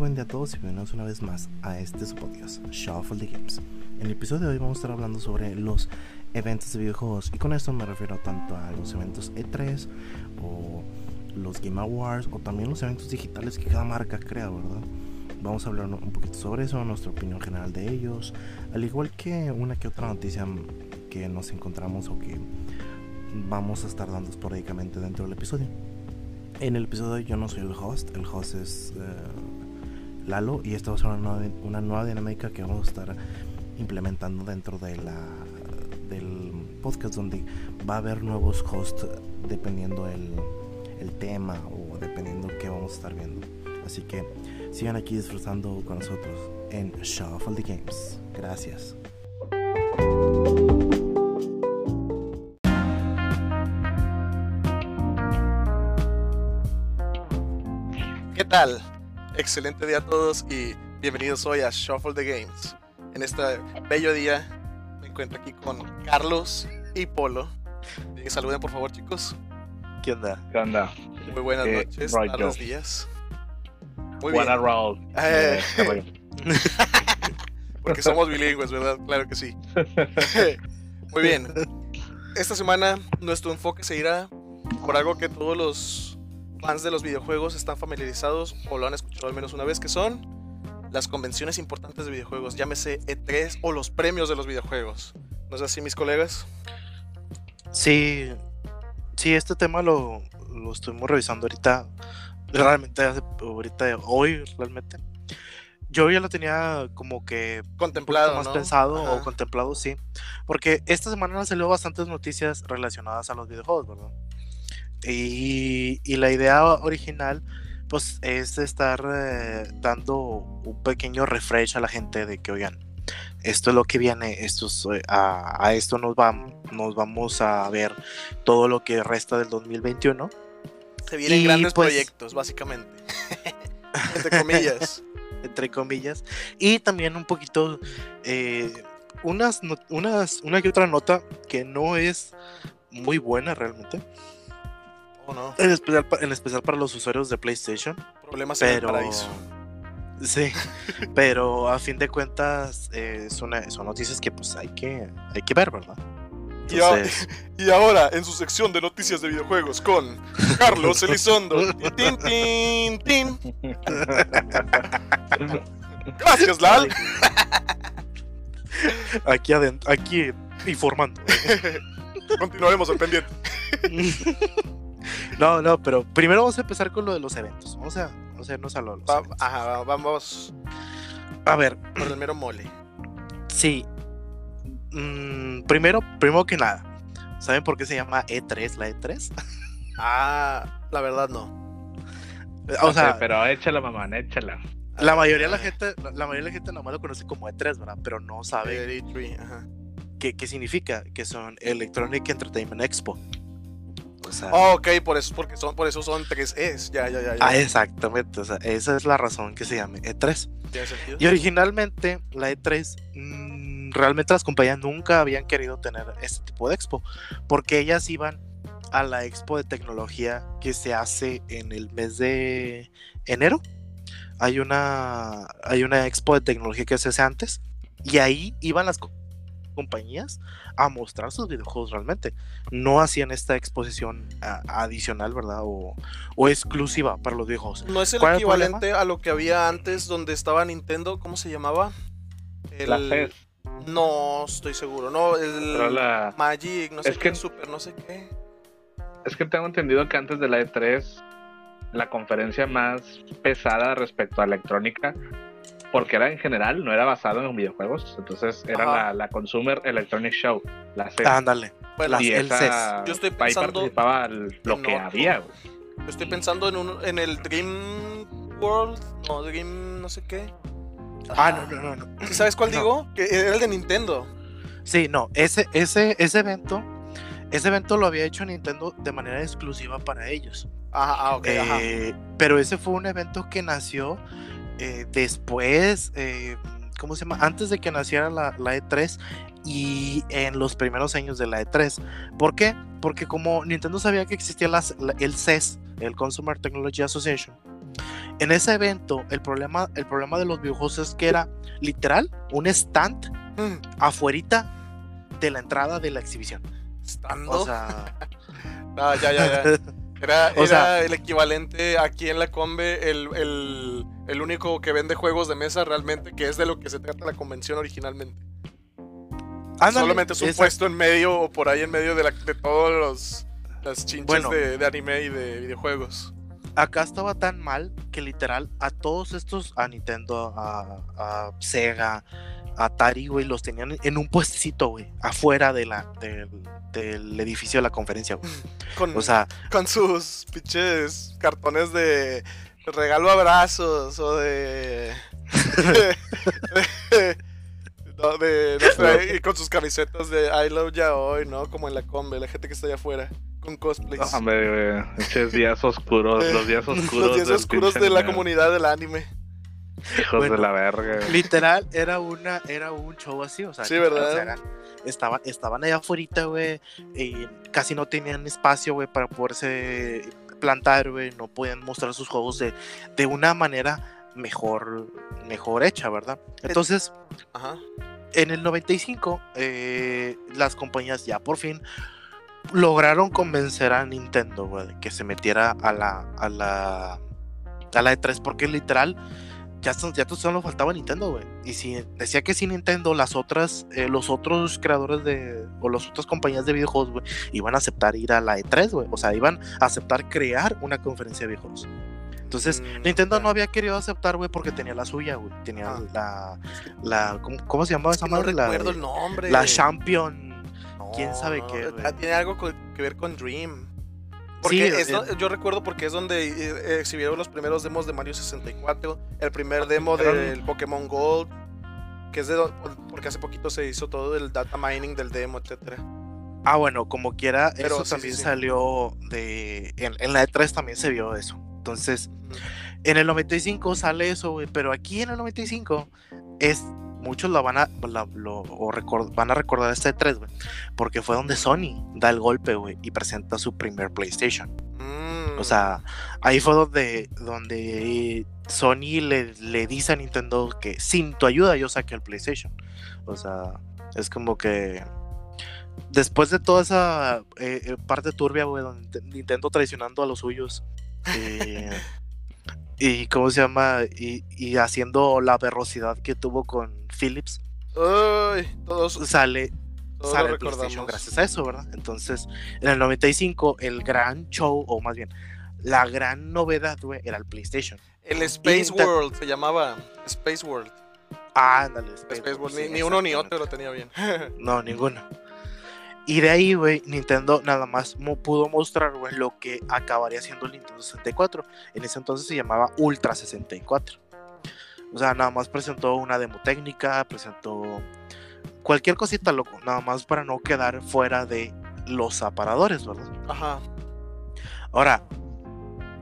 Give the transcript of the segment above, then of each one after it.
buen día a todos y bienvenidos una vez más a este su podcast, Shuffle the Games. En el episodio de hoy vamos a estar hablando sobre los eventos de videojuegos y con esto me refiero tanto a los eventos E3 o los Game Awards o también los eventos digitales que cada marca crea, ¿verdad? Vamos a hablar un poquito sobre eso, nuestra opinión general de ellos, al igual que una que otra noticia que nos encontramos o que vamos a estar dando esporádicamente dentro del episodio. En el episodio yo no soy el host, el host es eh, Lalo y esta va a ser una nueva, dinámica que vamos a estar implementando dentro de la, del podcast donde va a haber nuevos hosts dependiendo el, el tema o dependiendo qué vamos a estar viendo. Así que sigan aquí disfrutando con nosotros en Shuffle the Games. Gracias. tal? Excelente día a todos y bienvenidos hoy a Shuffle the Games. En este bello día me encuentro aquí con Carlos y Polo. saluden por favor chicos. ¿Qué onda? ¿Qué onda? Muy buenas eh, noches, buenos días. Muy bien. Roll. Eh, porque somos bilingües, ¿verdad? Claro que sí. Muy bien. Esta semana nuestro enfoque se irá por algo que todos los fans de los videojuegos están familiarizados o lo han escuchado al menos una vez, que son las convenciones importantes de videojuegos, llámese E3 o los premios de los videojuegos. ¿No es así, mis colegas? Sí, sí, este tema lo, lo estuvimos revisando ahorita, realmente ahorita, hoy realmente. Yo ya lo tenía como que contemplado, más pensado o contemplado, sí, porque esta semana han salido bastantes noticias relacionadas a los videojuegos, ¿verdad? Y, la idea original, pues, es estar eh, dando un pequeño refresh a la gente de que, oigan, esto es lo que viene, esto eh, a, esto nos, vamos nos vamos a ver todo lo que resta del 2021. Se vienen grandes pues proyectos, básicamente. Entre comillas. Entre comillas. Y también un poquito, eh, unas, unas, una que otra nota que no es muy buena realmente. En especial, en especial para los usuarios de PlayStation. Problemas pero... en el paraíso. Sí, pero a fin de cuentas eh, son, son, noticias que pues hay que, hay que ver, ¿verdad? Y, ahora, en su sección de noticias de videojuegos con Carlos Elizondo. tin, tin, tin. Gracias, Lal. Aquí adentro, aquí informando. Continuaremos al pendiente. No, no, pero primero vamos a empezar con lo de los eventos. Vamos a, vamos a irnos a lo Ajá, vamos. A ver. Por el mero mole. Sí. Mm, primero, primero que nada, ¿saben por qué se llama E3 la E3? Ah, la verdad no. O sea, pero échala, mamá, échala. La mayoría de la gente, la, mayoría de la gente nomás lo conoce como E3, ¿verdad? Pero no sabe e ajá. ¿Qué, qué significa, que son Electronic Entertainment Expo. Oh, ok, por eso, porque son, por eso son 3Es. Ya, ya, ya, Ah, exactamente. O sea, esa es la razón que se llame E3. Y originalmente la E3, mm, realmente las compañías nunca habían querido tener este tipo de expo, porque ellas iban a la expo de tecnología que se hace en el mes de enero. Hay una, hay una expo de tecnología que se hace antes y ahí iban las compañías a mostrar sus videojuegos realmente. No hacían esta exposición adicional, ¿verdad? O, exclusiva para los videojuegos. ¿No es el equivalente a lo que había antes donde estaba Nintendo? ¿Cómo se llamaba? El... No estoy seguro. No, el Magic, no sé qué, Super, no sé qué. Es que tengo entendido que antes de la E3, la conferencia más pesada respecto a electrónica porque era en general, no era basado en videojuegos, entonces era la, Consumer Electronic Show, la CES. Ándale, y el esa, Yo estoy pensando ahí participaba lo que había. Yo estoy pensando en, un, en el Dream World, no, Dream no sé qué. Ah, no, no, no. no. ¿Sabes cuál digo? Que era el de Nintendo. Sí, no, ese, ese, ese evento, ese evento lo había hecho Nintendo de manera exclusiva para ellos. Ajá, ah, ok, eh, Pero ese fue un evento que nació eh, después, eh, ¿cómo se llama? Antes de que naciera la, E3 y en los primeros años de la E3. ¿Por qué? Porque como Nintendo sabía que existía el CES, el Consumer Technology Association, en ese evento, el problema, el problema de los videojuegos es que era literal un stand Mm, afuerita de la entrada de la exhibición. ¿Estando? O sea, Ah, ya, ya, ya. Era, era sea- el equivalente aquí en la Combe, el, el, el único que vende juegos de mesa realmente, que es de lo que se trata la convención originalmente. ándale, Solamente es un puesto en medio o por ahí en medio de, la, de todos los las chinches Bueno. de, de anime y de videojuegos. acá estaba tan mal que literal a todos estos, a Nintendo, a, a Sega, Atari, güey, los tenían en un puestecito, güey, afuera de la, del, del edificio de la conferencia, güey. Con, O sea, con sus pinches cartones de regalo abrazos o de. de- no, de- sé, y con sus camisetas de I love Yaoi, ¿no? Como en la combe, la gente que está allá afuera, con cosplays. Hombre, güey, esos días oscuros, los días oscuros. Los días oscuros de la comunidad del anime. Hijos Bueno, de la verga. literal era una, era un show así, o sea, Sí, literal, ¿verdad? o sea, eran- estaba- estaban allá afuera, güey, y casi no tenían espacio, güey, para poderse plantar, güey, no podían mostrar sus juegos de, de una manera mejor, mejor hecha, ¿verdad? Entonces, Ajá. en el 95, eh, las compañías ya por fin lograron convencer a Nintendo, güey, de que se metiera a la, a la, a la E3, porque literal, ya, son- ya solo faltaba Nintendo, güey. Y si decía que sin Nintendo, las otras, eh, los otros creadores de, o las otras compañías de videojuegos, güey, iban a aceptar ir a la E3, güey. O sea, iban a aceptar crear una conferencia de videojuegos. Entonces, Mm, Nintendo no había querido aceptar, güey, porque tenía la suya, güey. Tenía Ah. la, la, ¿cómo, cómo se llamaba Es esa que no madre? La recuerdo de- el nombre. la Champion. No, quién sabe no, qué, güey. Tiene algo que ver con Dream. Porque Sí, es eh, yo recuerdo porque es donde eh, exhibieron los primeros demos de Mario 64, el primer demo Eran- del Pokémon Gold, que es de porque hace poquito se hizo todo el data mining del demo, etcétera. Ah, bueno, como quiera, Pero eso sí, también sí, salió de. En, en la E3 también se vio eso. Entonces, en el 95 sale eso, güey. Pero aquí en el 95 es. Muchos lo van a, la- lo- o record- van a recordar este E3, güey. Porque fue donde Sony da el golpe, güey, y presenta su primer PlayStation. Mm. O sea, ahí fue donde, donde Sony le, le dice a Nintendo que sin tu ayuda yo saqué el PlayStation. O sea, es como que después de toda esa eh, eh, parte turbia, güey, donde Nint- Nintendo traicionando a los suyos. eh, y cómo se llama, y, y haciendo la verrosidad que tuvo con Philips, Uy, todos, sale, todos sale PlayStation gracias a eso, ¿verdad? Entonces, en el 95, el gran show, o más bien, la gran novedad, güey, era el PlayStation. El Space Inter- World se llamaba Space World. Ah, ándale, Space Space World, World, ni, sí, ni uno ni otro lo tenía bien. No, ninguno. Y de ahí, güey, Nintendo nada más mo- pudo mostrar, güey, lo que acabaría siendo el Nintendo 64. En ese entonces se llamaba Ultra 64. O sea, nada más presentó una demo técnica, presentó cualquier cosita, loco, nada más para no quedar fuera de los aparadores, ¿verdad? Ajá. Ahora,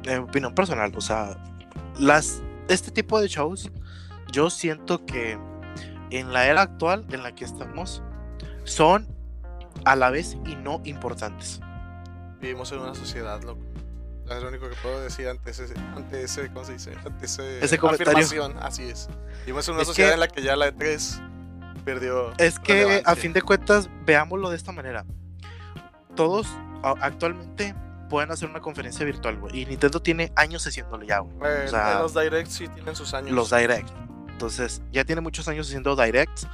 en opinión personal, o sea, las, este tipo de shows, yo siento que en la era actual en la que estamos, son a la vez y no importantes. Vivimos en una sociedad, loco. Es lo único que puedo decir ante ese, ante ese ¿cómo se dice? Ante ese, Ese afirmación. Así es. Vivimos en una Es sociedad que- en la que ya la E3 perdió. Es que a fin de cuentas, veámoslo de esta manera. Todos actualmente pueden hacer una conferencia virtual, güey. Y Nintendo tiene años haciéndolo ya, güey. Eh, o sea, los directs sí tienen sus años. Los Direct. Entonces, ya tiene muchos años haciendo Directs,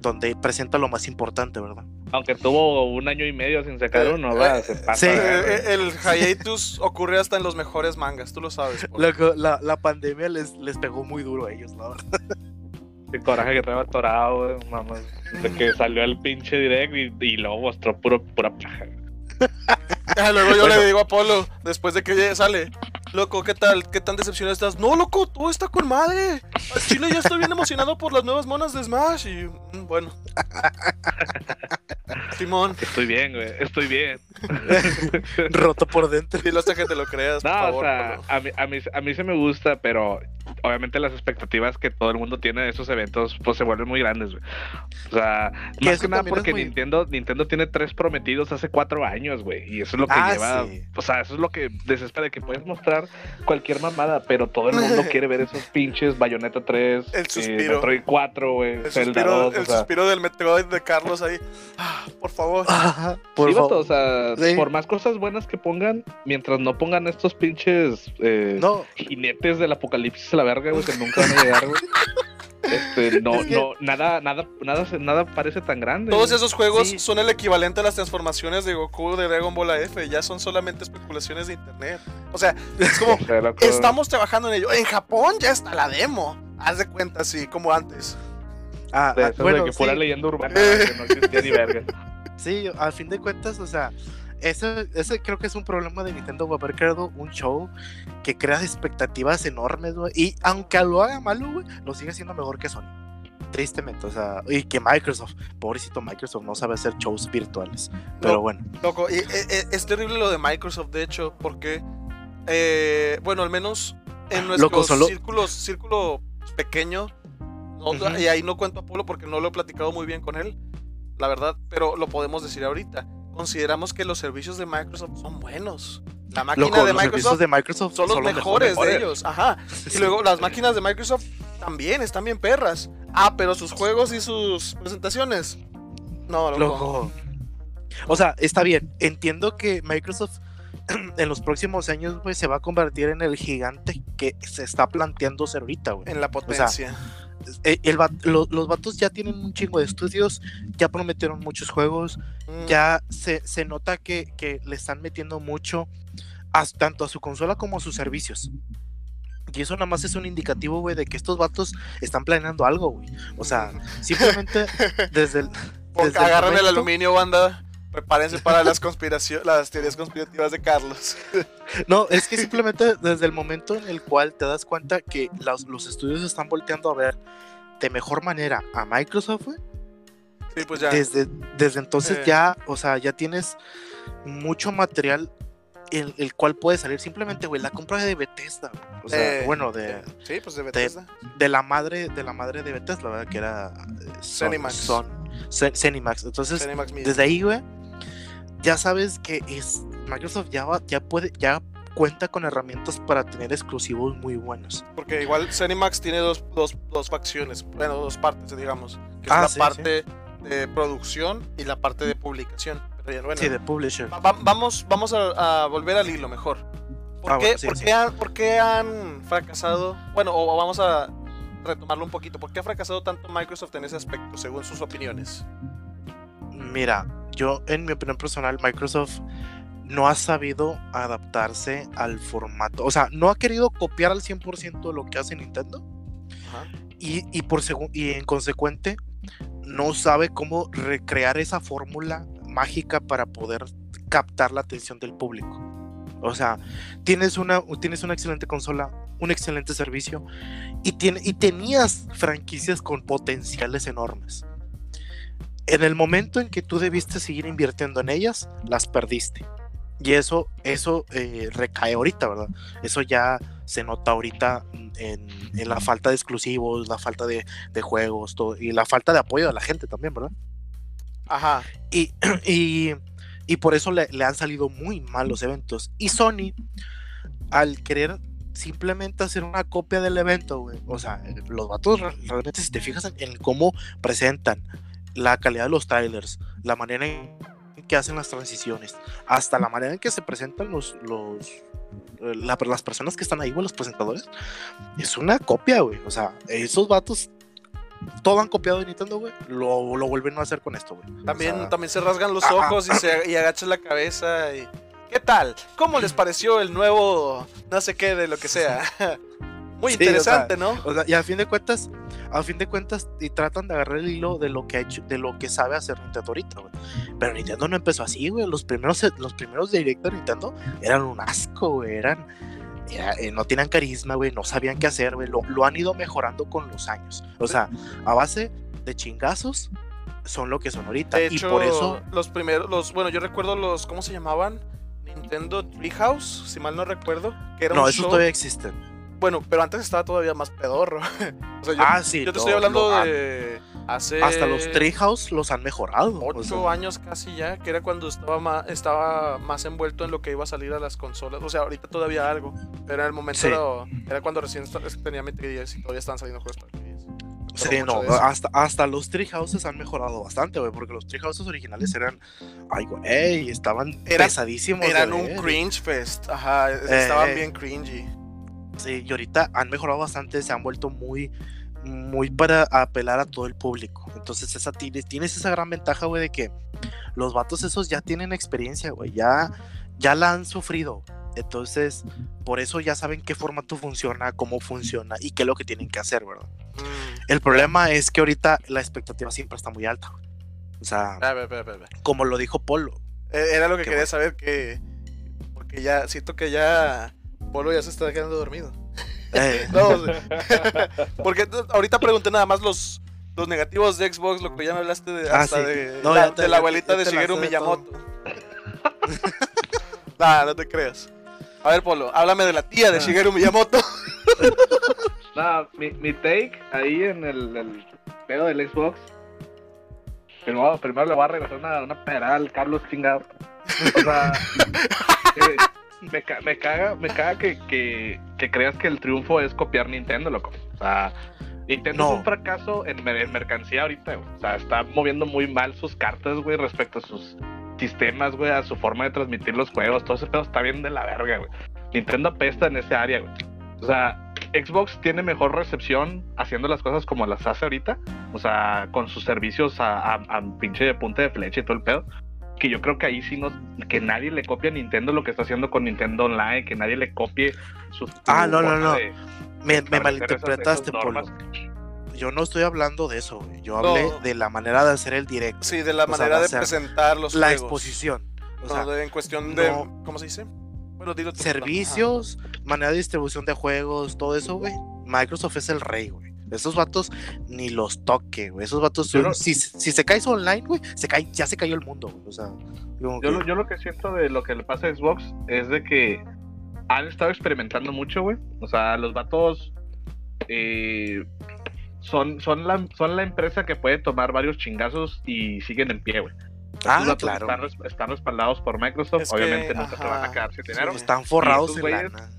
donde presenta lo más importante, ¿verdad? Aunque tuvo un año y medio sin sacar Eh, uno, va, eh, se pasa. sí. Eh, el hiatus ocurre hasta en los mejores mangas, tú lo sabes. Loco, la, la pandemia les, les pegó muy duro a ellos, la verdad. El coraje que traía atorado, mamá. De que salió el pinche direct y, y luego mostró puro, pura paja. Ah, Luego yo Bueno. le digo a Polo, después de que sale, loco, ¿qué tal? ¿Qué tan decepcionado estás? No, loco, todo está con madre. Al chile ya estoy bien emocionado por las nuevas monas de Smash. Y, Mm, Bueno. Simón, Estoy bien, güey. Estoy bien. Roto por dentro. dilo hasta que te lo creas, por No, favor. o sea, a mí, a, mí, a mí se me gusta, pero obviamente las expectativas que todo el mundo tiene de esos eventos, pues se vuelven muy grandes, güey. O sea, más que nada porque muy- Nintendo, Nintendo tiene tres prometidos hace cuatro años, güey. Y eso es lo que Ah, lleva. sí. O sea, eso es lo que desespera de que puedes mostrar cualquier mamada, pero todo el mundo quiere ver esos pinches Bayonetta 3, El eh, suspiro. Metroid 4, güey, El Zelda suspiro, 2, o el sea. suspiro del Metroid de Carlos ahí. Ah, por favor. Por Sí, favor. o sea, Sí. por más cosas buenas que pongan, mientras no pongan estos pinches eh, No, jinetes del apocalipsis a la verga, güey, que nunca van a llegar, güey. Este, no, Es que- no, nada, nada, nada, nada parece tan grande. Todos esos juegos Sí. son el equivalente a las transformaciones de Goku de Dragon Ball AF. Ya son solamente especulaciones de internet. O sea, es como, estamos trabajando en ello. En Japón ya está la demo. Haz de cuenta, así como antes. ah, de ah, de bueno, que fuera sí, leyenda urbana, güey, que no existía ni verga. sí, al fin de cuentas, o sea, ese, ese creo que es un problema de Nintendo, haber creado un show que crea expectativas enormes, güey, y aunque lo haga malo, güey, lo sigue haciendo mejor que Sony. Tristemente, o sea, y que Microsoft, pobrecito Microsoft, no sabe hacer shows virtuales. Pero No. bueno, Loco, y, e- e- es terrible lo de Microsoft, de hecho, porque, eh, bueno, al menos en nuestro Loco, solo- círculo, círculo pequeño, no- y ahí no cuento a Polo porque no lo he platicado muy bien con él, la verdad, pero lo podemos decir ahorita. Consideramos que los servicios de Microsoft son buenos. La máquina loco, de los Microsoft de Microsoft son los mejores, mejores. de ellos, ajá. Y luego las máquinas de Microsoft también están bien perras. Ah, pero sus juegos y sus presentaciones. No, loco. Loco. O sea, está bien. Entiendo que Microsoft en los próximos años, güey, se va a convertir en el gigante que se está planteando ser ahorita, güey. En la potencia. El va- lo- los vatos ya tienen un chingo de estudios, ya prometieron muchos juegos, Mm, ya se, se nota que, que le están metiendo mucho a- tanto a su consola como a sus servicios. Y eso nada más es un indicativo, güey, de que estos vatos están planeando algo, güey. O sea, simplemente desde el... Desde el agarran el, momento- aluminio, banda. Prepárense para las conspiraciones, las teorías conspirativas de Carlos. No, es que simplemente desde el momento en el cual te das cuenta que los, los estudios están volteando a ver de mejor manera a Microsoft, Sí, pues ya. desde, desde entonces Eh. ya, o sea, ya tienes mucho material el, el cual puede salir simplemente, güey, la compra de Bethesda, o sea, Eh, bueno, de, Sí, pues de Bethesda. de la madre de la madre de Bethesda, ¿verdad? Que era eh, Son- Zenimax. Son, Zenimax. Entonces, Media. desde ahí, güey, ya sabes que es Microsoft ya va, ya puede, ya cuenta con herramientas para tener exclusivos muy buenos. Porque igual Cinemax tiene dos, dos, dos facciones, bueno, dos partes, digamos. Que es Ah, la sí, parte de producción y la parte de publicación. Pero bueno, Sí, de publisher. va- va- vamos, vamos a, a volver al hilo mejor. ¿Por, Ah, qué, bueno, sí, por sí. qué han, por qué han fracasado? Bueno, o vamos a retomarlo un poquito. ¿Por qué ha fracasado tanto Microsoft en ese aspecto, según sus opiniones? Mira, yo en mi opinión personal, Microsoft no ha sabido adaptarse al formato. O sea, no ha querido copiar al 100% lo que hace Nintendo. Ajá. Y, y por y en consecuente, no sabe cómo recrear esa fórmula mágica para poder captar la atención del público. O sea, tienes una, tienes una excelente consola, un excelente servicio y, tiene, y tenías franquicias con potenciales enormes. En el momento en que tú debiste seguir invirtiendo en ellas, las perdiste. Y eso, eso eh, recae ahorita, ¿verdad? Eso ya se nota ahorita en, en la falta de exclusivos, la falta de, de juegos todo, y la falta de apoyo de la gente también, ¿verdad? Ajá. Y, y, y por eso le, le han salido muy mal los eventos. Y Sony, al querer simplemente hacer una copia del evento, güey, o sea, los vatos re- realmente, si te fijas en, en cómo presentan la calidad de los trailers, la manera en que hacen las transiciones, hasta la manera en que se presentan los, los eh, la- las personas que están ahí, güey, los presentadores, es una copia, güey. O sea, esos vatos, todo han copiado de Nintendo, güey, lo, lo vuelven a hacer con esto, güey. También, O sea, también se rasgan los ojos y, se, y agachan la cabeza. Y... ¿Qué tal? ¿Cómo les pareció el nuevo no sé qué de lo que sea? Muy Sí, o sea, interesante, ¿no? O sea, y a fin de cuentas, a fin de cuentas, y tratan de agarrar el hilo de lo que ha hecho, de lo que sabe hacer Nintendo ahorita, güey. Pero Nintendo no empezó así, güey. Los primeros, los primeros directos de Nintendo eran un asco, güey. Eran, era- eh, no tenían carisma, güey. No sabían qué hacer, güey. Lo, lo han ido mejorando con los años. O sea, a base de chingazos son lo que son ahorita. De y hecho, por eso, los primeros, los, bueno, yo recuerdo los, ¿cómo se llamaban? Nintendo Treehouse, si mal no recuerdo. Que era no, un esos show- todavía existen. Bueno, pero antes estaba todavía más pedorro. o sea, yo, ah, sí. yo te estoy hablando lo- de hace Hasta los Treehouse los han mejorado. o ocho sea, años casi ya, que era cuando estaba más, estaba más envuelto en lo que iba a salir a las consolas. O sea, ahorita todavía algo, pero en el momento Sí. era, era cuando recién tenía mi 3DS y todavía estaban saliendo juegos para 3DS. Sí, no, hasta, hasta los Treehouses han mejorado bastante, güey, porque los Treehouses originales eran, ay, güey, estaban Eran- pesadísimos. Eran un cringe fest, ajá, estaban eh. bien cringy. Sí, y ahorita han mejorado bastante, se han vuelto muy, muy para apelar a todo el público. Entonces, esa tienes, tienes esa gran ventaja, güey, de que los vatos esos ya tienen experiencia, güey, ya, ya la han sufrido. Entonces, por eso ya saben qué formato funciona, cómo funciona y qué es lo que tienen que hacer, ¿verdad? Mm. El problema es que ahorita la expectativa siempre está muy alta, güey. O sea, como lo dijo Polo. Eh, Era lo que quería bueno. saber que. Porque ya siento que ya. Polo ya se está quedando dormido. Eh, No, porque ahorita pregunté nada más los, los negativos de Xbox, lo que ya me hablaste de, Ah, hasta sí. de, No, la, te- de abuelita ya de Shigeru Miyamoto. nah, no te creas. A ver, Polo, háblame de la tía de Ah. Shigeru Miyamoto. No, mi, mi take ahí en el, el pedo del Xbox. Primero, primero le voy a regresar una, una pedrada al Carlos chingado. O sea, eh, me, ca- me caga, me caga que, que, que creas que el triunfo es copiar Nintendo, loco. O sea, Nintendo No. es un fracaso en mercancía ahorita, güey. O sea, está moviendo muy mal sus cartas, güey, respecto a sus sistemas, güey, a su forma de transmitir los juegos. Todo ese pedo está bien de la verga, güey. Nintendo apesta en ese área, güey. O sea, Xbox tiene mejor recepción haciendo las cosas como las hace ahorita. O sea, con sus servicios a, a, a pinche de punta de flecha y todo el pedo. Que yo creo que ahí sí no, que nadie le copie a Nintendo lo que está haciendo con Nintendo Online, que nadie le copie sus. Ah, no, no, no. de me, me establecer esas- malinterpretaste, esas Polo. normas. Yo no estoy hablando de eso, güey. Yo No. hablé de la manera de hacer el directo. Sí, de la O manera de presentar los la juegos. exposición. O sea, de- en cuestión de. no- ¿Cómo se dice? Bueno, dilo servicios, manera de distribución de juegos, todo eso, güey. Microsoft es el rey, güey. Esos vatos ni los toque, güey. Esos vatos, no- si, si se cae su online, güey, se cae, ya se cayó el mundo, güey. O sea, Yo, que- lo- yo lo que siento de lo que le pasa a Xbox es de que han estado experimentando mucho, güey. O sea, los vatos eh, son, son, la, son la empresa que puede tomar varios chingazos y siguen en pie, güey. ah, Estos claro. Están, res- están respaldados por Microsoft. Es que, Obviamente nunca se van a quedar sin dinero. sí. Están forrados esos en güeyes- lana.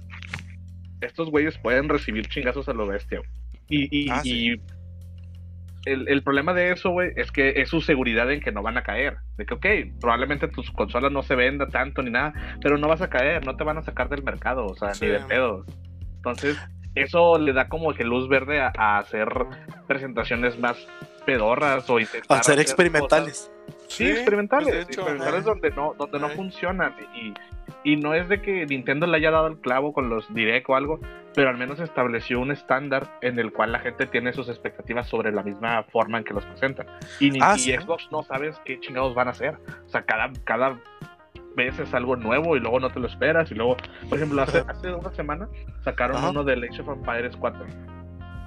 Estos güeyes pueden recibir chingazos a lo bestia, güey. Y, y, Ah, sí. y el, el problema de eso, güey, es que es su seguridad en que no van a caer. De que, ok, probablemente tus consolas no se venda tanto ni nada, pero no vas a caer, no te van a sacar del mercado, o sea, Sí. ni de pedo. Entonces, eso le da como que luz verde a, a hacer presentaciones más pedorras o intentar Hacer hacer experimentales. Sí, experimentales. pues, hecho, experimentales ajá. donde no, donde no funcionan. Y, y no es de que Nintendo le haya dado el clavo con los Direct o algo, pero al menos estableció un estándar en el cual la gente tiene sus expectativas sobre la misma forma en que los presentan. Y, ni- Ah, y sí. Xbox no sabes qué chingados van a hacer. O sea, cada, cada vez es algo nuevo y luego no te lo esperas. Y luego, por ejemplo, hace, hace una semana sacaron Ajá. uno de Age of Empires 4.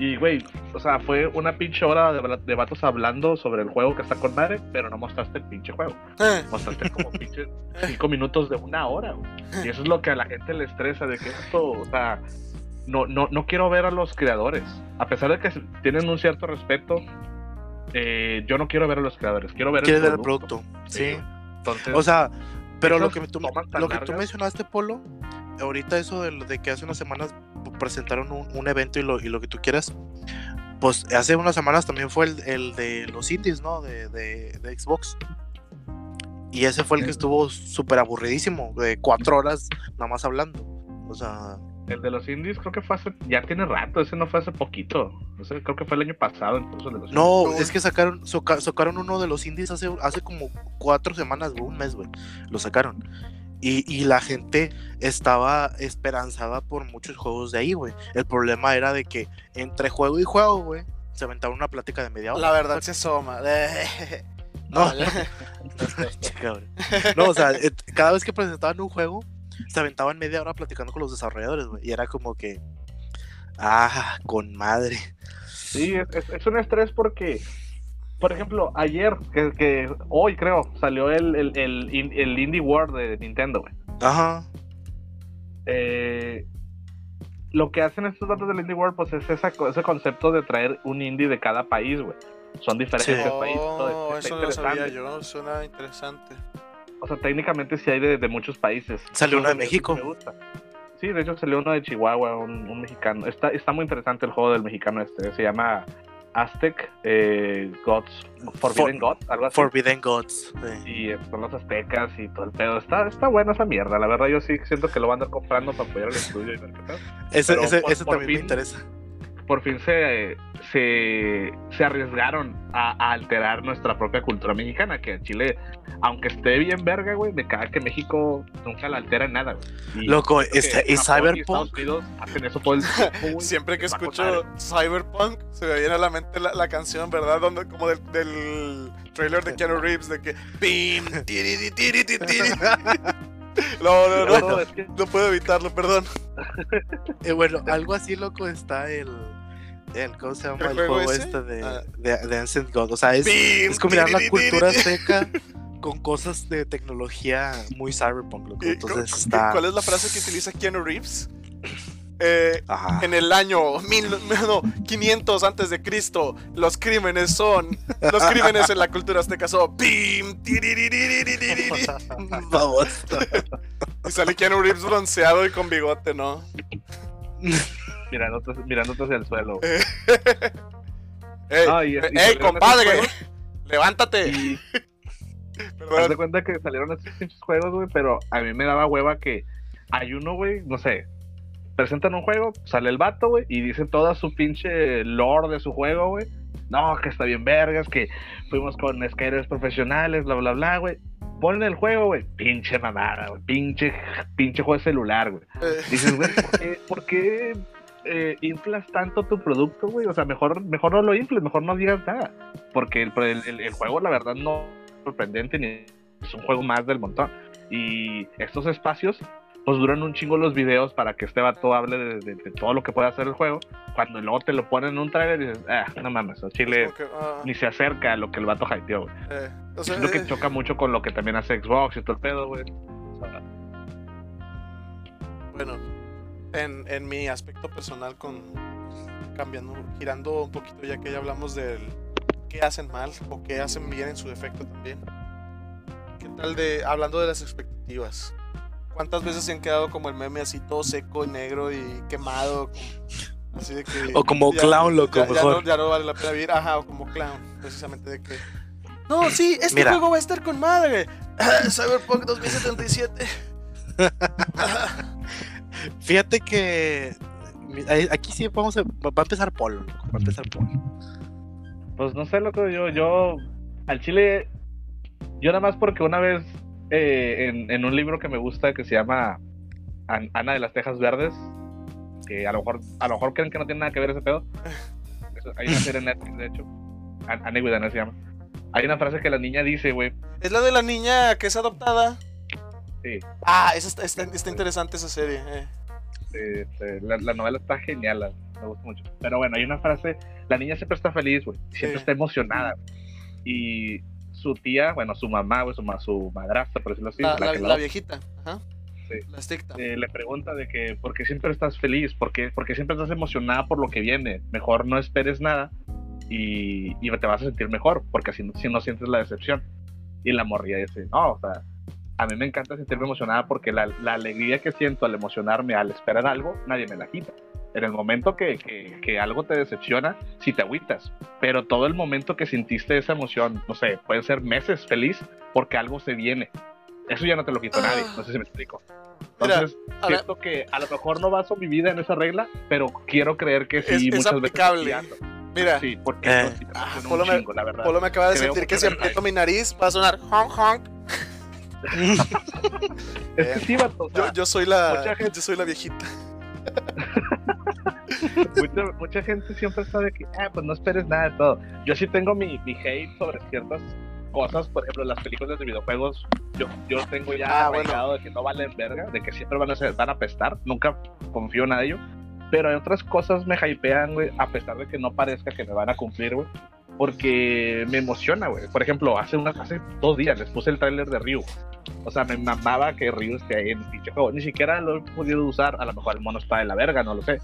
Y, güey, o sea, fue una pinche hora de, de vatos hablando sobre el juego que está con madre, pero no mostraste el pinche juego. Eh, Mostraste como pinche cinco minutos de una hora, güey. Y eso es lo que a la gente le estresa, de que esto, o sea, no, no, no quiero ver a los creadores. A pesar de que tienen un cierto respeto, eh, yo no quiero ver a los creadores, quiero ver Quieres ver el el producto. producto. Sí. Entonces, O sea, pero lo que, tú, lo que tú mencionaste, Polo, ahorita eso de, lo- de que hace unas semanas presentaron un, un evento y lo, y lo que tú quieras, pues hace unas semanas también fue el, el de los indies, ¿no? De, de, de Xbox. Y ese fue el que estuvo súper aburridísimo, de cuatro horas nada más hablando. O sea, el de los indies creo que fue hace, ya tiene rato, ese no fue hace poquito. Ese creo que fue el año pasado, incluso el de los no, No. es que sacaron, soca- sacaron uno de los indies hace, hace como cuatro semanas, un mes, güey. Lo sacaron. Y, y la gente estaba esperanzada por muchos juegos de ahí, güey. El problema era de que entre juego y juego, güey, se aventaba una plática de media hora. La verdad se asoma. No, ya. cabrón. no, o sea, cada vez que presentaban un juego, se aventaban media hora platicando con los desarrolladores, güey. Y era como que, ah, con madre. Sí, es, es- es un estrés porque por ejemplo, ayer, que, que hoy creo, salió el, el, el, in- el Indie World de Nintendo, güey. Ajá. Eh, lo que hacen estos datos del Indie World, pues es esa, ese concepto de traer un indie de cada país, güey. Son diferentes Sí. países. Oh, eso no lo sabía yo, suena interesante. O sea, técnicamente sí hay de, de muchos países. Salió uno de México. me gusta. Sí, de hecho salió uno de Chihuahua, un, un mexicano. Está, está muy interesante el juego del mexicano este. Se llama Aztec eh, Gods, Forbidden For- Gods, algo así. Forbidden Gods. sí. y son los aztecas y todo el pedo. Está, está buena esa mierda. La verdad, yo sí siento que lo van a andar comprando para apoyar el estudio y ver qué pedo. Ese, ese, por- ese por también me interesa. Por fin se, se, se arriesgaron a, a alterar nuestra propia cultura mexicana. Que en Chile, aunque esté bien verga, güey, me caga que México nunca la altera en nada, güey. Y Loco, este, y Cyberpunk. Unidos hacen eso todo el tiempo, güey. Siempre que escucho. Cyberpunk, se me viene a la mente la, la canción, ¿verdad? Donde, como del, del trailer de Keanu Reeves, de que. ¡Bim! tiri, tiri, tiri. No, no, no, No, no, es que no puedo evitarlo, perdón. Eh, bueno, algo así loco está el. ¿cómo se llama? El, juego, este ah. de, de, Ancient God. O sea, es, combinar la cultura azteca con cosas de tecnología muy cyberpunk. Loco. Entonces está... ¿Cuál es la frase que utiliza Keanu Reeves? Eh, en el año mil, no, 500 antes de Cristo, los crímenes son, los crímenes en la cultura azteca son ¡Bim! Vamos. y sale Keanu Reeves bronceado y con bigote, ¿no? Mirándote, mirándote hacia el suelo. ¡Ey, y- y ey, salieron compadre! esos ¡Levántate! Y haz de cuenta que salieron estos pinches juegos, güey, pero a mí me daba hueva que hay uno, güey, no sé, presentan un juego, sale el vato, güey, y dice toda su pinche lore de su juego, güey. No, que está bien vergas, que fuimos con skaters profesionales, bla, bla, bla, güey. Ponen el juego, güey, pinche mamada, güey, pinche, pinche juego de celular, güey. Eh, Dices, güey, ¿por qué, por qué, eh, inflas tanto tu producto, güey? O sea, mejor, mejor no lo infles, mejor no digas nada. Porque el, el- el- el juego, la verdad, no es sorprendente ni es un juego más del montón. Y estos espacios, pues duran un chingo los videos para que este vato hable de, de- de todo lo que puede hacer el juego. Cuando luego te lo ponen en un trailer y dices, ah, no mames, Chile que, ah, ni se acerca a lo que el vato hypeó, güey. eh, o sea, Siento que eh, choca mucho con lo que también hace Xbox y todo el pedo, güey. O sea, Bueno, en, en mi aspecto personal, con cambiando, girando un poquito, ya que ya hablamos del qué hacen mal o qué hacen bien en su defecto también. ¿Qué tal de, hablando de las expectativas? ¿Cuántas veces se han quedado como el meme así todo seco y negro y quemado? como- así de que. O como clown, loco, ya, ya mejor. no, ya no vale la pena vivir. Ajá, o como clown, precisamente de que. No, sí, este Mira. juego va a estar con madre. Cyberpunk 2077. Fíjate que. Aquí sí vamos a, va a empezar Polo, loco. Va a empezar Polo. Pues no sé, loco, yo, yo al chile, yo nada más porque una vez eh, en, en un libro que me gusta que se llama An- Ana de las Tejas Verdes, que a lo mejor, a lo mejor creen que no tiene nada que ver ese pedo. Hay una serie en Netflix, de hecho. An- Annie with Anna se llama. Hay una frase que la niña dice, güey. Es la de la niña que es adoptada. Sí, Ah, esa está, está- está interesante esa serie. eh. este, la, la novela está genial, la- me gusta mucho. Pero bueno, hay una frase, la niña siempre está feliz, güey, siempre está emocionada. Y su tía, bueno, su mamá, güey, su, ma- su madrastra, por decirlo así, La, la la- viejita. Ajá. Sí. Eh, le pregunta de que, ¿por qué siempre estás feliz? ¿Por qué, por qué siempre estás emocionada por lo que viene? Mejor no esperes nada y, y te vas a sentir mejor, porque así si no sientes la decepción. Y la morría dice, no, o sea, a mí me encanta sentirme emocionada porque la, la alegría que siento al emocionarme, al esperar algo, nadie me la quita. En el momento que, que, que algo te decepciona, sí te agüitas, pero todo el momento que sentiste esa emoción, no sé, puede ser meses feliz porque algo se viene. Eso ya no te lo quita nadie, no sé si me explico. Mira, Entonces, a ver. siento que a lo mejor no baso mi vida en esa regla, pero quiero creer que sí Es- es muchas aplicable. veces. Mira, Sí, porque Eh. no, sí me Ah, Polo un me- chingo, la. Polo me acaba de Creo sentir que mucho si aprieto mi nariz va a sonar honk honk. Es que sí, vato, o sea, Yo, yo soy la mucha gente- yo soy la viejita. mucha, mucha gente siempre está de que, ah, pues no esperes nada de todo. Yo sí tengo mi, mi hate sobre ciertas cosas, por ejemplo, las películas de videojuegos, yo, yo tengo ya Ah, bueno. de que no valen verga, de que siempre van a, ser, van a apestar, nunca confío en ello. Pero hay otras cosas me hypean, güey, a pesar de que no parezca que me van a cumplir, güey. Porque me emociona, güey. Por ejemplo, hace, unas, hace dos días les puse el tráiler de Ryu. O sea, me mamaba que Ryu esté ahí en el pinche juego. Ni siquiera lo he podido usar. A lo mejor el mono está de la verga, no lo sé.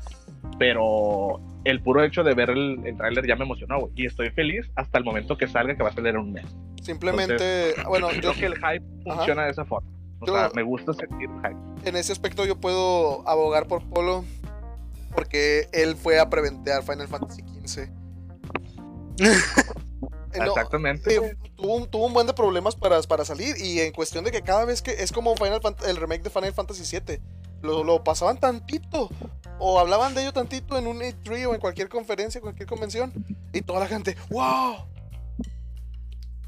Pero el puro hecho de ver el, el tráiler ya me emocionó, güey. Y estoy feliz hasta el momento que salga, que va a salir en un mes. Simplemente, bueno, Creo yo, que el hype funciona de esa forma. O Yo- sea, me gusta sentir hype. en ese aspecto yo puedo abogar por Polo porque él fue a preventear Final Fantasy XV. No, Exactamente. eh, tuvo, un, tuvo un buen de problemas para, para salir y en cuestión de que cada vez que es como Final Fant- el remake de Final Fantasy VII, lo, lo pasaban tantito o hablaban de ello tantito en un E3 o en cualquier conferencia, cualquier convención y toda la gente, wow.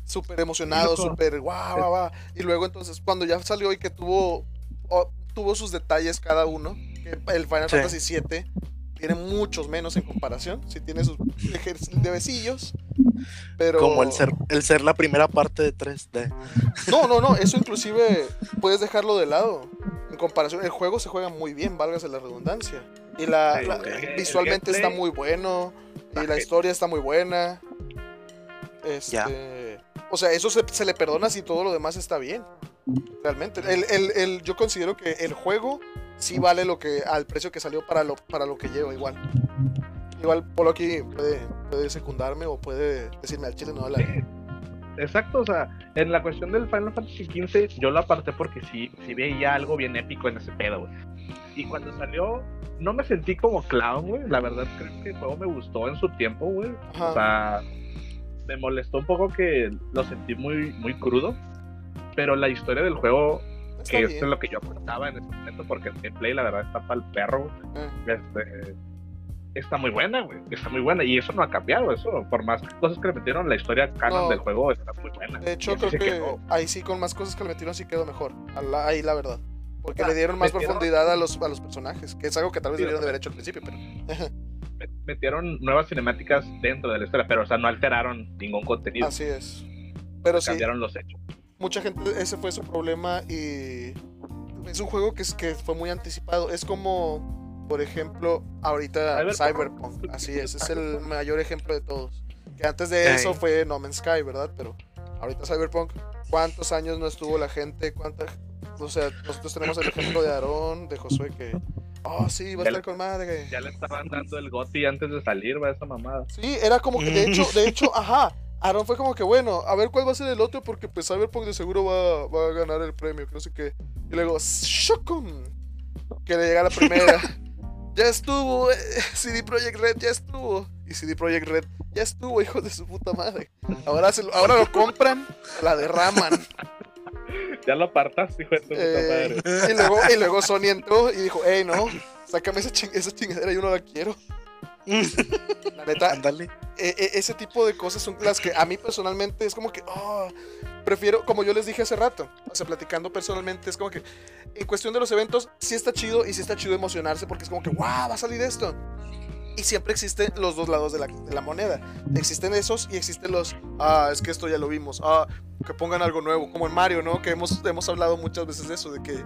Súper emocionado, súper wow, wow, wow. Y luego entonces cuando ya salió y que tuvo, o- tuvo sus detalles cada uno, que el Final Sí. Fantasy VII tiene muchos menos en comparación, sí tiene sus debesillos, pero... Como el ser, el ser la primera parte de 3D. No, no, no, eso inclusive puedes dejarlo de lado. En comparación, el juego se juega muy bien, válgase la redundancia. Y la, visualmente está muy bueno. Y la historia está muy buena. Este, O sea, eso se, se le perdona si todo lo demás está bien. Realmente. El, el- el- yo considero que el juego sí vale lo que al precio que salió para lo, para lo que lleva igual. Igual Polo aquí puede, puede secundarme o puede decirme al chile no la Exacto, o sea, en la cuestión del Final Fantasy XV, yo lo aparté porque sí, sí veía algo bien épico en ese pedo, güey. Y cuando salió, no me sentí como clown, güey. La verdad, creo que el juego me gustó en su tiempo, güey. O sea, me molestó un poco que lo sentí muy, muy crudo. Pero la historia del juego, Está que esto es lo que yo aportaba en ese momento, porque el gameplay, la verdad, está para el perro. Eh. Este, está muy buena, güey. Está muy buena. Y eso no ha cambiado. Eso, por más cosas que le metieron, la historia canon No. del juego está muy buena. De hecho, creo que quedó. ahí sí, con más cosas que le metieron, sí quedó mejor. La- ahí la verdad. Porque Ah, le dieron más metieron- profundidad a los, a los personajes, que es algo que tal vez Sí, debieron haber hecho al principio, pero met- metieron nuevas cinemáticas dentro de la historia, pero o sea, no alteraron ningún contenido, así es. Pero sí, cambiaron los hechos. Mucha gente, ese fue su problema y es un juego que, es, que fue muy anticipado. Es como, por ejemplo, ahorita Cyberpunk. Cyberpunk. Así es, es el mayor ejemplo de todos. Que antes de eso fue No Man's Sky, ¿verdad? Pero ahorita Cyberpunk, ¿cuántos años no estuvo la gente? ¿Cuánta, o sea, nosotros tenemos el ejemplo de Aarón, de Josué, que, oh, sí, va a Ya estar con madre. Ya le estaban dando el goti antes de salir, va esa mamada. Sí, era como que, de hecho, de hecho, ajá. Aaron fue como que, bueno, a ver cuál va a ser el otro, porque pues Cyberpunk de seguro va, va a ganar el premio, que no sé qué. Y luego, Shokun, que le llega la primera. ya estuvo, eh, CD Projekt Red, ya estuvo. Y CD Projekt Red, ya estuvo, hijo de su puta madre. Ahora, se lo, ahora lo compran, la derraman. Ya lo apartaste, hijo de tu puta Eh, madre. y, luego, y luego Sony entró y dijo, hey, no, sácame esa, ching- esa chingadera, yo no la quiero. La neta, Ándale. e- e- ese tipo de cosas son las que a mí personalmente es como que, oh, prefiero, como yo les dije hace rato, o sea, platicando personalmente, es como que en cuestión de los eventos, sí está chido y sí está chido emocionarse porque es como que, wow, va a salir esto. Y siempre existen los dos lados de la, de la moneda. Existen esos y existen los, ah, es que esto ya lo vimos, ah, que pongan algo nuevo, como en Mario, ¿no? Que hemos, hemos hablado muchas veces de eso, de que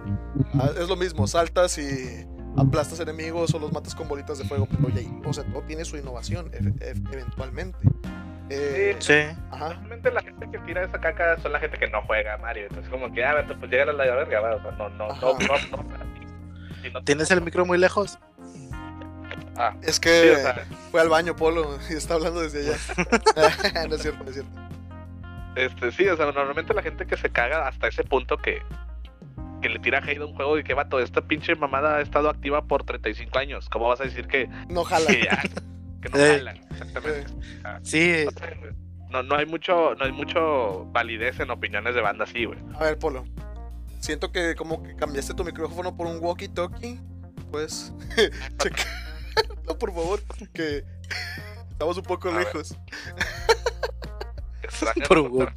ah, es lo mismo, saltas y aplastas enemigos o los matas con bolitas de fuego, pero ya, o sea, todo tiene su innovación e- e- eventualmente. Eh, Sí. ajá. Normalmente la gente que tira esa caca son la gente que no juega a Mario. Entonces, como que, ah, pues llega a la verga, va. O sea, no, no, no, no, no, Si no- ¿Tienes el micro muy lejos? Ah, Es sí, que o sea, fue al baño Polo y está hablando desde allá. no es cierto, no es cierto. este, sí, o sea, normalmente la gente que se caga hasta ese punto que, que le tira hate a un juego y que vato, esta pinche mamada ha estado activa por 35 años. ¿Cómo vas a decir que, No jala. que ya, que no jalan? Exactamente. Sí. No. No, no hay mucho, no hay mucho validez en opiniones de banda así, güey. A ver, Polo. Siento que como que cambiaste tu micrófono por un walkie-talkie. Pues, checa. no, por favor, que estamos un poco A lejos. Por un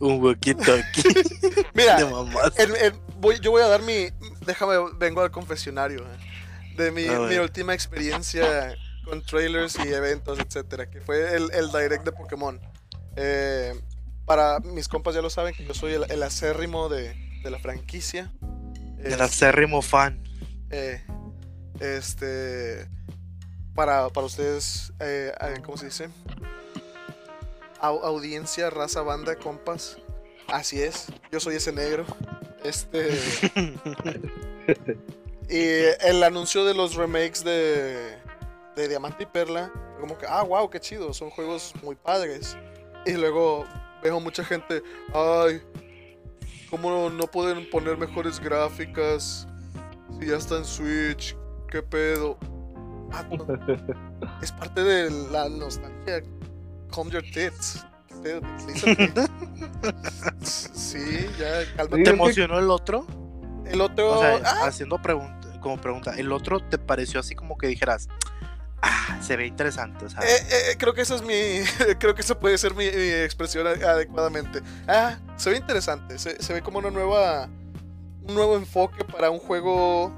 Un huequito aquí. mira, de mamás. el- el- voy, yo voy a dar mi. Déjame, vengo al confesionario. eh, De mi, última experiencia con trailers y eventos, etcétera. Que fue el, el direct de Pokémon. Eh, para mis compas ya lo saben que yo soy el, el acérrimo de, de la franquicia. El acérrimo fan. Eh, este. Para, para ustedes, eh, ¿cómo se dice? Au- audiencia, raza, banda, compas. Así es, yo soy ese negro. Este. y el anuncio de los remakes de, de Diamante y Perla, como que, ah, wow, qué chido, son juegos muy padres. Y luego veo mucha gente, ay, ¿cómo no pueden poner mejores gráficas? Si ya está en Switch, ¿qué pedo? Vato, es parte de la nostalgia. Calm your tits. Sí, ya, cálmate. ¿Te emocionó el otro? El otro. O sea, ah, haciendo pregunta, como pregunta, ¿el otro te pareció así como que dijeras, ah, se ve interesante? Eh, eh, creo que esa es mi. creo que esa puede ser mi, mi expresión adecuadamente. Ah, se ve interesante. Se, se ve como una nueva. Un nuevo enfoque para un juego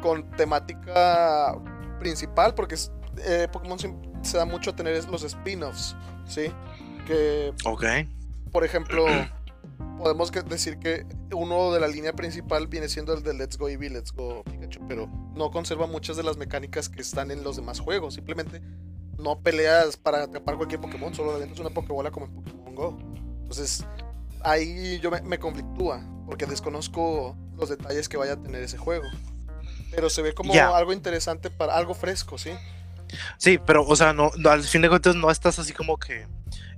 con temática principal. Porque es- eh, Pokémon se da mucho a tener los spin-offs. ¿Sí? Que ok. por ejemplo, podemos decir que uno de la línea principal viene siendo el de Let's Go Eevee, Let's Go Pikachu, pero no conserva muchas de las mecánicas que están en los demás juegos. Simplemente no peleas para atrapar cualquier Pokémon, solo le una Pokébola como en Pokémon Go. Entonces, ahí yo me, me conflictúa, porque desconozco los detalles que vaya a tener ese juego. Pero se ve como algo interesante para algo fresco, ¿sí? Sí, pero, o sea, no, no, al fin de cuentas no estás así como que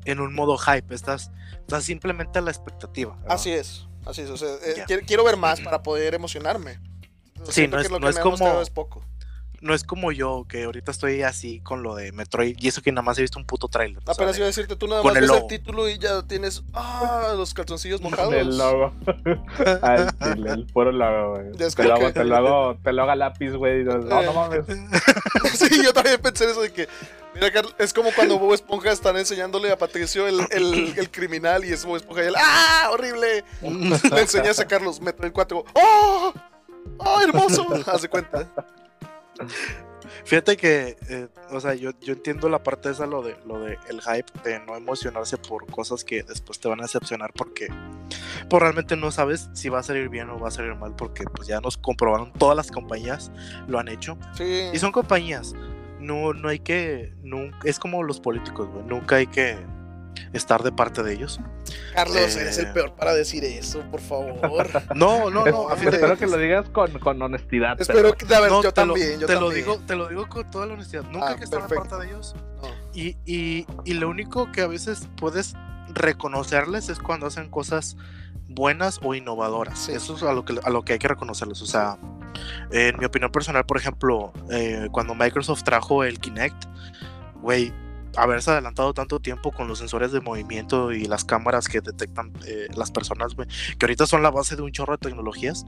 en un modo hype, estás, estás simplemente a la expectativa. ¿verdad? Así es, así es. O sea, eh, quiero, quiero ver más para poder emocionarme. Sí, no que es- lo no que es me ha como- es poco. No es como yo, que ahorita estoy así con lo de Metroid, y eso que nada más he visto un puto trailer. sea, Apenas de- iba a decirte, tú nada con más el ves el logo. título y ya tienes ah, los calzoncillos Con mojados. el logo. Chile, el puro logo, güey. Te como lo hago, que- te lo hago, te lo hago a lápiz, güey. No, no mames. sí, yo también pensé eso de que. Mira, Carl, es como cuando Bob Esponja están enseñándole a Patricio el, el, el criminal y es Bob Esponja y él ¡Ah! ¡Horrible! Le enseñas a Carlos Metroid 4. ¡Oh! ¡Oh, hermoso! Haz de cuenta. Fíjate que, eh, o sea, yo, yo entiendo la parte esa, lo de, lo de el hype, de no emocionarse por cosas que después te van a decepcionar porque pues realmente no sabes si va a salir bien o va a salir mal porque pues ya nos comprobaron, todas las compañías lo han hecho Sí. y son compañías, no, no hay que, nunca, es como los políticos, güey, nunca hay que estar de parte de ellos. Carlos, eh, eres el peor para decir eso, por favor. No, no, no, a fin de Espero que lo digas con, con honestidad. Espero pero- que. A ver, no, yo te también. lo, yo te lo también. digo, te lo digo con toda la honestidad. Nunca Ah, hay que estar de parte de ellos. No. Y, y, y lo único que a veces puedes reconocerles es cuando hacen cosas buenas o innovadoras. Sí. Eso es a lo que, a lo que hay que reconocerles. O sea, en mi opinión personal, por ejemplo, eh, cuando Microsoft trajo el Kinect, güey, haberse adelantado tanto tiempo con los sensores de movimiento y las cámaras que detectan eh, las personas, güey, que ahorita son la base de un chorro de tecnologías.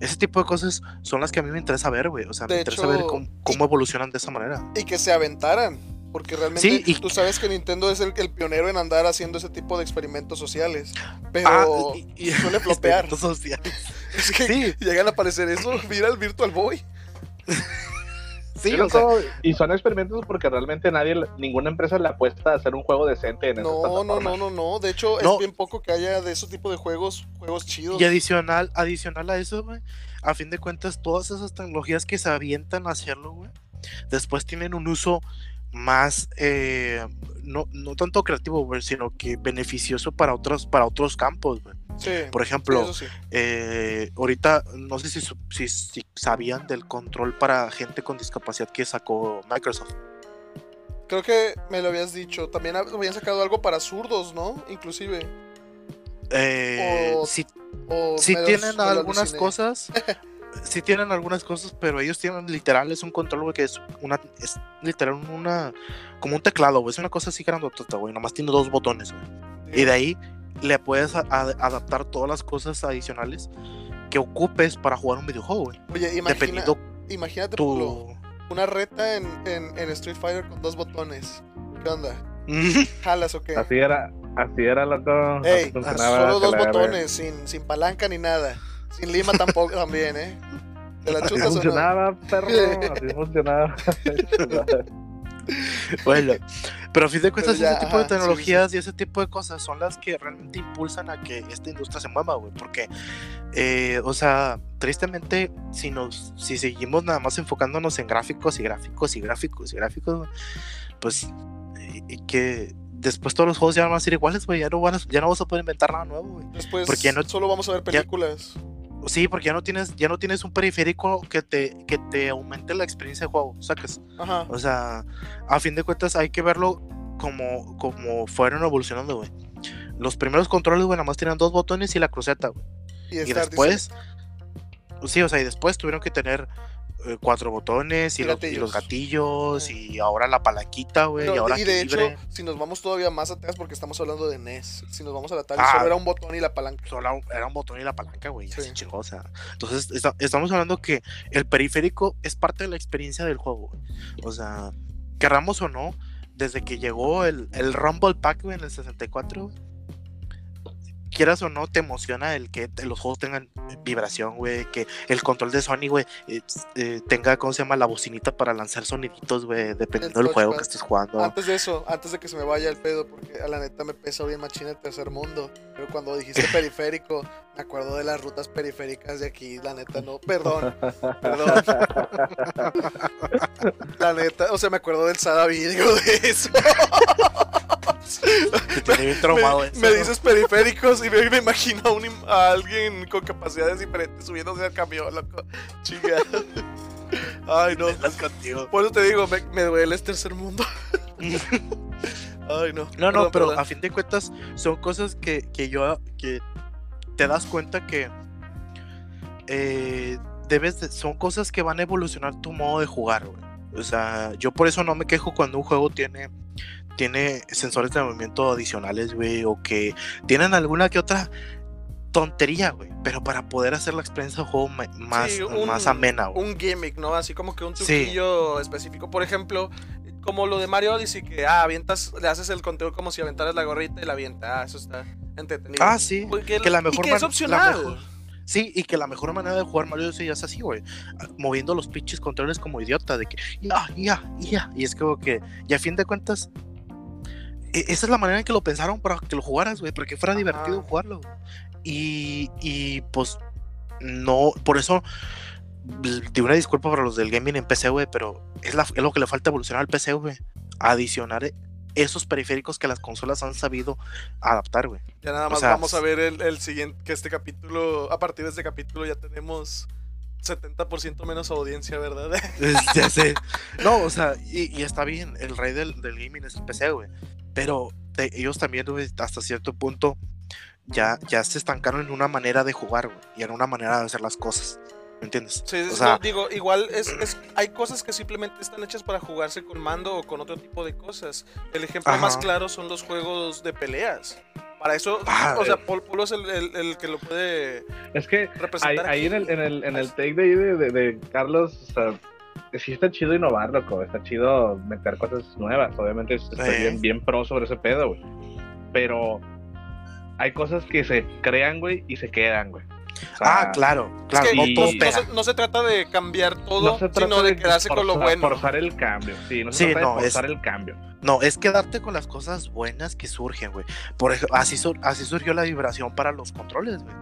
Ese tipo de cosas son las que a mí me interesa ver, güey. O sea, De me interesa hecho, ver cómo, cómo evolucionan de esa manera. y que se aventaran. Porque realmente Sí, y- tú sabes que Nintendo es el, el pionero en andar haciendo ese tipo de experimentos sociales. Pero Ah, y- y- suele flopear. sociales. es que Sí, llegan a aparecer eso. Mira el Virtual Boy. sí, o sea, y son experimentos porque realmente nadie, ninguna empresa le apuesta a hacer un juego decente en No, no, no, no, no. De hecho, No. es bien poco que haya de ese tipo de juegos, juegos chidos. Y adicional, adicional a eso, güey, a fin de cuentas, todas esas tecnologías que se avientan a hacerlo, güey, después tienen un uso más, eh, no, no tanto creativo, güey, sino que beneficioso para otros, para otros campos, güey. Sí, Por ejemplo, sí. eh, ahorita, no sé si, si, si sabían del control para gente con discapacidad que sacó Microsoft. Creo que me lo habías dicho. También hab- habían sacado algo para zurdos, ¿no? Inclusive. Eh, O me los- tienen algunas cosas. sí tienen algunas cosas, pero ellos tienen literal, es un control, güey, que es una, es literal una, como un teclado, güey, es una cosa así grandotota, güey, nomás tiene dos botones, güey. Y de ahí le puedes a- a- adaptar todas las cosas adicionales que ocupes para jugar un videojuego, güey. Oye, imagina, Dependiendo imagínate tu... una reta en, en, en Street Fighter con dos botones. ¿Qué onda? ¿Jalas o qué? Así era, así era loco. Ey, solo dos botones, sin, sin palanca ni nada. Sin lima tampoco también, ¿eh? ¿Te la Así chutas no? funcionaba, perro, así funcionaba. Bueno, pero a fin de cuentas, ya, ese tipo de sí, tecnologías y ese tipo de cosas son las que realmente impulsan a que esta industria se mueva, güey. Porque, eh, o sea, tristemente, si nos, si seguimos nada más enfocándonos en gráficos y gráficos y gráficos y gráficos, güey, pues, eh, que después todos los juegos ya van a ser iguales, güey. Ya no van a- ya no vas a poder inventar nada nuevo, güey. Después Porque ya no- solo vamos a ver películas. Sí, porque ya no tienes, ya no tienes un periférico que te, que te aumente la experiencia de juego, sacas. Ajá. O sea, a fin de cuentas hay que verlo como, como fueron evolucionando, güey. Los primeros controles, güey, nada más tenían dos botones y la cruceta, güey. Y, después, sí, o sea, y después tuvieron que tener eh, cuatro botones y, los, y los gatillos. gatillos y ahora la palanquita, güey, y ahora y de hecho, si nos vamos todavía más atrás, porque estamos hablando de NES, si nos vamos a la Atari, Ah. solo era un botón y la palanca. Solo era un botón y la palanca, güey, Sí. o sea. Entonces, esta- estamos hablando que el periférico es parte de la experiencia del juego. O sea, querramos o no, desde que llegó el, el Rumble Pack, güey, en el 64, güey, quieras o no, te emociona el que los juegos tengan vibración, güey, que el control de Sony, güey, eh, eh, tenga, ¿cómo se llama? La bocinita para lanzar soniditos, güey, dependiendo El del juego que estés jugando. Antes de eso, antes de que se me vaya el pedo, porque a la neta me pesa bien machina el tercer mundo. Pero cuando dijiste periférico, me acuerdo de las rutas periféricas de aquí, la neta no. Perdón, perdón. La neta, o sea, me acuerdo del Sada Video de eso. Bien traumado me, eso, me ¿no? dices periféricos y me, me imagino a, un a alguien con capacidades diferentes subiéndose al camión, loco. Chinga. Ay, no. Estás contigo. Por eso te digo, me, me duele el tercer mundo. Ay, no. No, no, Perdón, pero perdón. a fin de cuentas son cosas que, que yo que te das cuenta que eh, debes de- son cosas que van a evolucionar tu modo de jugar, güey. O sea, yo por eso no me quejo cuando un juego tiene tiene sensores de movimiento adicionales, güey, o que tienen alguna que otra tontería, güey, pero para poder hacer la experiencia de juego más, Sí, un- más amena, güey. un gimmick, ¿no? Así como que un Sí. truquillo específico. Por ejemplo, como lo de Mario Odyssey, que ah, avientas, le haces el conteo como si aventaras la gorrita y la avienta. Ah, eso está entretenido. Ah, sí. Porque- que la y mejor que es opcional. mejor- Sí, y que la mejor manera de jugar Mario Odyssey es así, güey. ah, Moviendo los pinches controles como idiota, de que ya, ya, ya. Y es como que, y a fin de cuentas, e- esa es la manera en que lo pensaron para que lo jugaras, güey, para que fuera Ajá. divertido jugarlo. Y, y pues, no, por eso, de una disculpa para los del gaming en PC, güey, pero es, la, es lo que le falta evolucionar al PC, güey. Adicionar e- esos periféricos que las consolas han sabido adaptar, güey. Ya nada o más sea, vamos a ver el, el siguiente, que este capítulo, a partir de este capítulo ya tenemos 70% menos audiencia, ¿verdad? Ya sé. No, o sea, y, y está bien, el rey del, del gaming es el PC, güey. Pero te- ellos también, güey, hasta cierto punto, ya, ya se estancaron en una manera de jugar, güey, y en una manera de hacer las cosas. ¿Me entiendes? Sí, O sea- no, digo, igual es, es- hay cosas que simplemente están hechas para jugarse con mando o con otro tipo de cosas. El ejemplo Ajá. más claro son los juegos de peleas. Para eso, Ah, o sea. Pol- Polo es el, el- el que lo puede Es que ahí, representar. ahí en aquí. el, en el, en el take de, ahí de, de- de Carlos, o sea, sí está chido innovar, loco. Está chido meter cosas nuevas. Obviamente estoy Sí. bien, bien pro sobre ese pedo, güey. Pero hay cosas que se crean, güey, y se quedan, güey. O sea, ah, claro, claro, Es que no y- todo no, no pega. se, no se trata de cambiar todo, se sino de, de quedarse con lo bueno. Forzar el cambio, sí, no se Sí, trata no, de forzar es- el cambio. No, es quedarte con las cosas buenas que surgen, güey. Por ejemplo, así, sur- así surgió la vibración para los controles, güey.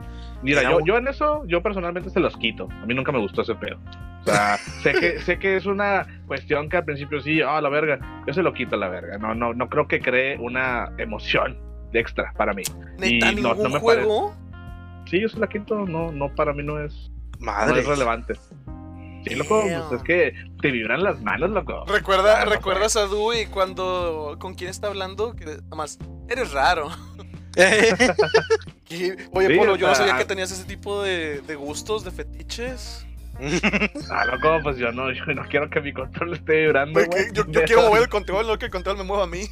Mira, Era yo, un- yo en eso, yo personalmente se los quito. A mí nunca me gustó ese pedo. O sea, sé que, sé que es una cuestión que al principio sí, ah, la verga, yo se lo quito a la verga. No, no, no creo que cree una emoción extra para mí. Neta, y no- ningún no me juego. Sí, yo se la quito, no, no para mí no es, no Madre. es relevante. Sí, loco, pues es que te vibran las manos, loco. Recuerda, Ah, no ¿Recuerdas a Dewey cuando con quién está hablando? Que nada más, eres raro. Oye, Sí, Polo, yo no sabía que tenías ese tipo de, de gustos, de fetiches. Ah, loco, pues yo no, yo no quiero que mi control esté vibrando. Yo, yo quiero mover el control, no que el control me mueva a mí.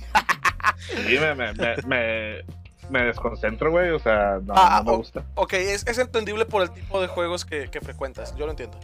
Sí, me, me, me, me, me desconcentro, güey, o sea, no, Ah, no me o- gusta. Ok, es, es entendible por el tipo de juegos que, que frecuentas, yo lo entiendo.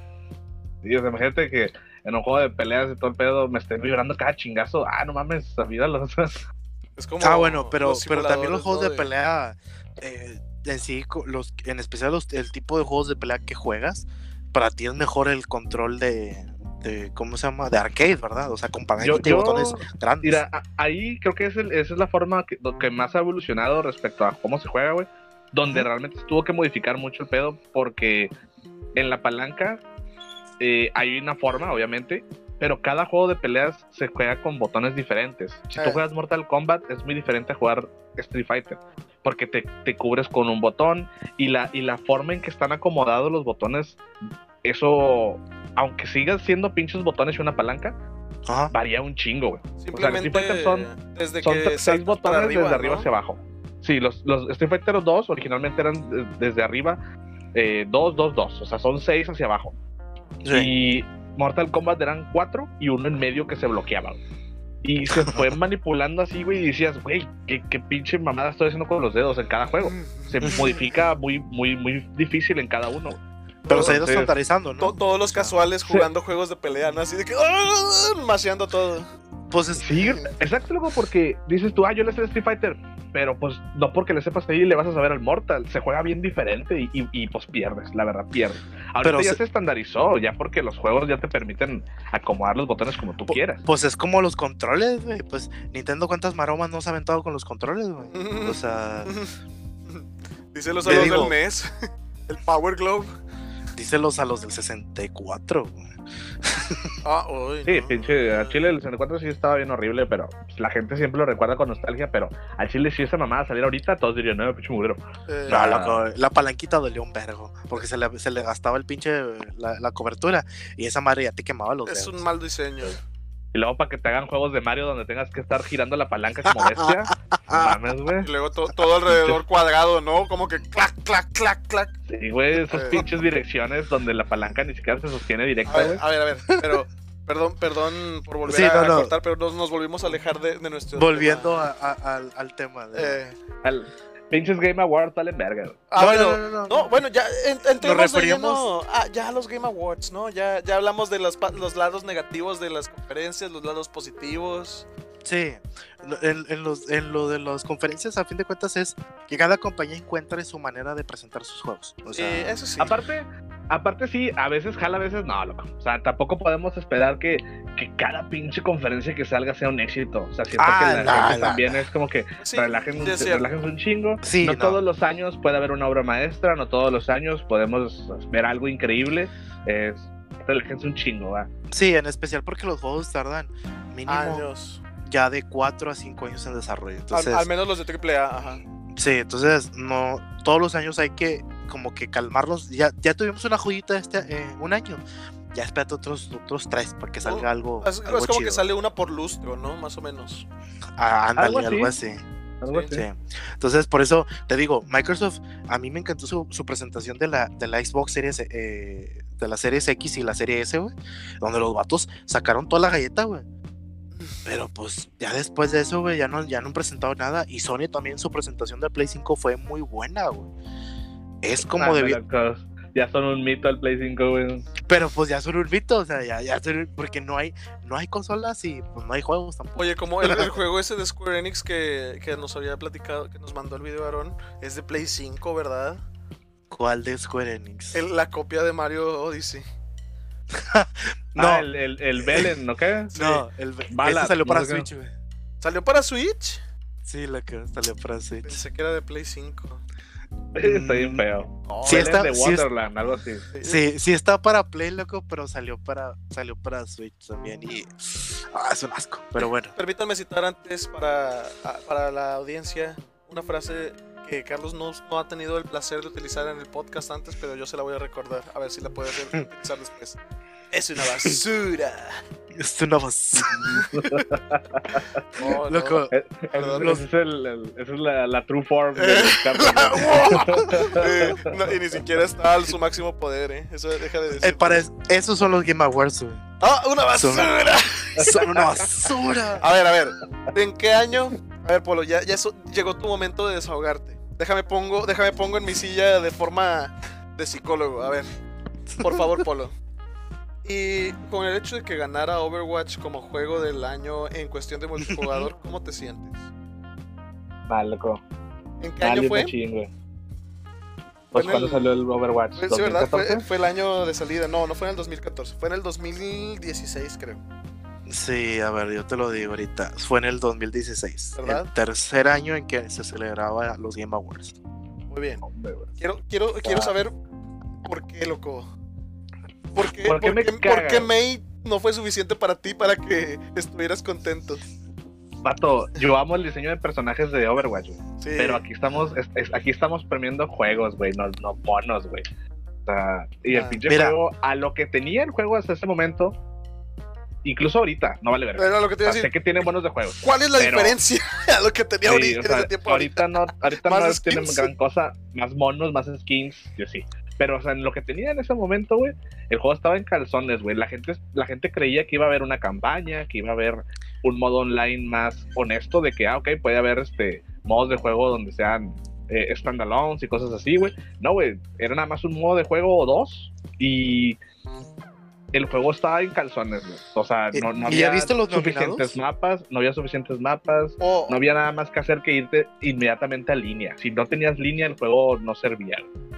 Sí, o sea, imagínate que en un juego de peleas y todo el pedo me estén vibrando cada chingazo. Ah, no mames, olvídalo. Es como Ah, bueno, pero, pero también los juegos de pelea, eh, en sí, los, en especial los, el tipo de juegos de pelea que juegas, para ti es mejor el control de, de ¿cómo se llama? De arcade, ¿verdad? O sea, con palanquita y botones grandes. Mira, ahí creo que es el- esa es la forma que, que más ha evolucionado respecto a cómo se juega, güey. Donde realmente se tuvo que modificar mucho el pedo porque en la palanca eh, hay una forma, obviamente, pero cada juego de peleas se juega con botones diferentes. Si tú Eh. juegas Mortal Kombat es muy diferente a jugar Street Fighter, porque te, te cubres con un botón y la, y la forma en que están acomodados los botones, eso, aunque sigan siendo pinches botones y una palanca, Ajá. varía un chingo, güey. Simplemente Street Fighter son- desde Son que seis botones para desde arriba hacia abajo. Sí, los, los Street Fighter 2 originalmente eran de- desde arriba 2, 2, 2. O sea, son 6 hacia abajo. Sí. Y Mortal Kombat eran 4 y uno en medio que se bloqueaba. güey. Y se fue manipulando así, güey, y decías, güey, ¿qué, qué pinche mamada estoy haciendo con los dedos en cada juego. Se modifica muy, muy, muy difícil en cada uno. Pero se ha ido estandarizando, To- ¿no? todos los casuales jugando juegos de pelea, ¿no? Así de que maceando todo. Pues es- Sí, exacto, loco, porque dices tú, ah, yo le sé Street Fighter, pero pues no porque le sepas ahí le vas a saber al Mortal, se juega bien diferente y, y- y, pues pierdes, la verdad, pierdes. Ahorita Pero ya se- se estandarizó, ya porque los juegos ya te permiten acomodar los botones como tú quieras. Pues es como los controles, güey. Pues Nintendo cuántas maromas no se ha aventado con los controles, güey. O sea, a los digo- del NES. El Power Glove. Díselos a los del 64, güey. Ah, uy, Sí, no. pinche, a Chile el 64 sí estaba bien horrible, pero pues, la gente siempre lo recuerda con nostalgia, pero al Chile si esa mamada saliera ahorita, todos dirían, no, pinche mugrero. Eh, No, Ah. la palanquita dolió un vergo. Porque se le, se le gastaba el pinche la, la cobertura. Y esa madre ya te quemaba los es dedos. un mal diseño. Y luego para que te hagan juegos de Mario donde tengas que estar girando la palanca como bestia, mames, güey. Y luego to- todo alrededor cuadrado, ¿no? Como que clac, clac, clac, clac. Sí, güey, esas Eh. pinches direcciones donde la palanca ni siquiera se sostiene A directa, ver, a ver, a ver. Pero, perdón, perdón por volver Sí, a, no, no. cortar, pero nos, nos volvimos a alejar de, de nuestro. Volviendo tema. a- a- al, al tema. De... Eh, Al pinches Game Awards valen verga, güey. ah, no, bueno, no, no, no, No, bueno, ya en, entremos de lleno a- ya a los Game Awards, ¿no? Ya, ya hablamos de los, pa- los lados negativos de las conferencias, los lados positivos. Sí, en, en los, en lo de las conferencias, a fin de cuentas, es que cada compañía encuentre su manera de presentar sus juegos. O eso sí. Aparte, aparte sí, a veces jala, a veces no, loco. O sea, tampoco podemos esperar que, que cada pinche conferencia que salga sea un éxito. O sea, siento Ah, que la gente no, también es como que Sí, relajen, relajen un chingo. Sí, no, no. todos los años puede haber una obra maestra, no todos los años podemos ver algo increíble. Es, relájense un chingo, ¿va? sí, en especial porque los juegos tardan mínimo Años. Ya de 4 a 5 años en desarrollo. Al, Entonces, al menos los de AAA, ajá. sí, entonces no todos los años hay que como que calmarlos. Ya, ya tuvimos una joyita este eh, un año. Ya espérate otros otros tres para que salga algo. Es, como chido. que sale una por lustro, ¿no? Más o menos. Ah, ándale, Algo algo así. así. Algo Sí. así. Sí. Entonces, por eso te digo, Microsoft, a mí me encantó su, su presentación de la, de la Xbox Series, eh, de la Series X y la Serie S, güey, donde los vatos sacaron toda la galleta, güey. Pero pues ya después de eso, güey, ya no, ya no han presentado nada. Y Sony también su presentación de Play 5 fue muy buena, güey. Es como debía. locos. Ya son un mito el Play 5, güey. Pero pues ya son un mito, o sea, ya, ya son- porque no hay, no hay consolas y pues no hay juegos tampoco. Oye, como el, el juego ese de Square Enix que, que nos había platicado, que nos mandó el video Aaron, es de Play 5, ¿verdad? ¿Cuál de Square Enix? El- la copia de Mario Odyssey. No, Ah, el, el, el Belen, ¿no qué? no, el, Ballad, ese salió no para sé. Switch, güey. ¿Salió para Switch? Sí, la que salió para Switch. Pensé que era de Play 5. Está bien feo. No, Sí, Belen está- de sí Wonderland, algo así. Sí, sí está para Play, loco, pero salió para salió para Switch también y ah, es un asco, pero bueno. Permítanme citar antes para, para la audiencia una frase que Carlos no, no ha tenido el placer de utilizar en el podcast antes, pero yo se la voy a recordar, a ver si la puede utilizar después. Es una basura. Es una basura. Oh, no. Loco, Eh, es, el- el- esa es la, la true form de Eh, Carlos, la- ¿no? Y ni siquiera está a su máximo poder, ¿eh? Eso deja de decir. eh, para es- esos son los Game Awards, güey. ¡Ah, una Son- basura! Son una basura. A ver, a ver. ¿En qué año? A ver, Polo, ya, ya eso- llegó tu momento de desahogarte. Déjame pongo, déjame pongo en mi silla de forma de psicólogo. A ver. Por favor, Polo. Y con el hecho de que ganara Overwatch como juego del año en cuestión de multijugador, ¿cómo te sientes? Mal, loco. ¿En qué Mal año fue? Fue Pues cuando el- salió el Overwatch. Fue- sí, ¿verdad? Fue, ¿2014? fue el año de salida. No, no fue en el 2014. Fue en el 2016, creo. Sí, a ver, yo te lo digo ahorita. Fue en el 2016. ¿Verdad? El tercer año en que se celebraba los Game Awards. Muy bien. Quiero, quiero, quiero saber por qué, loco. ¿Por qué, ¿Por qué me por qué May no fue suficiente para ti para que estuvieras contento. Vato, yo amo el diseño de personajes de Overwatch, güey. Sí. Pero aquí estamos, es- es- aquí estamos premiando juegos, güey, no, no bonos, güey. O sea, y el Ah, pinche mira. juego, a lo que tenía el juego hasta ese momento, incluso ahorita, no vale verga. Era lo que te O sea, sé decir. que tiene buenos de juegos. ¿Cuál es la pero- diferencia a lo que tenía Sí, ahorita o en sea, ese tiempo? ahorita no, ahorita no skins. tienen gran cosa, más monos, más skins, yo sí. Pero, o sea, en lo que tenía en ese momento, güey, el juego estaba en calzones, güey. La gente, la gente creía que iba a haber una campaña, que iba a haber un modo online más honesto, de que, ah, ok, puede haber este modos de juego donde sean eh, standalones y cosas así, güey. No, güey, era nada más un modo de juego o dos y el juego estaba en calzones, güey. O sea, no, no ¿Y ya había viste los suficientes nominados? mapas, no había suficientes mapas, Oh, no había nada más que hacer que irte inmediatamente a línea. Si no tenías línea, el juego no servía.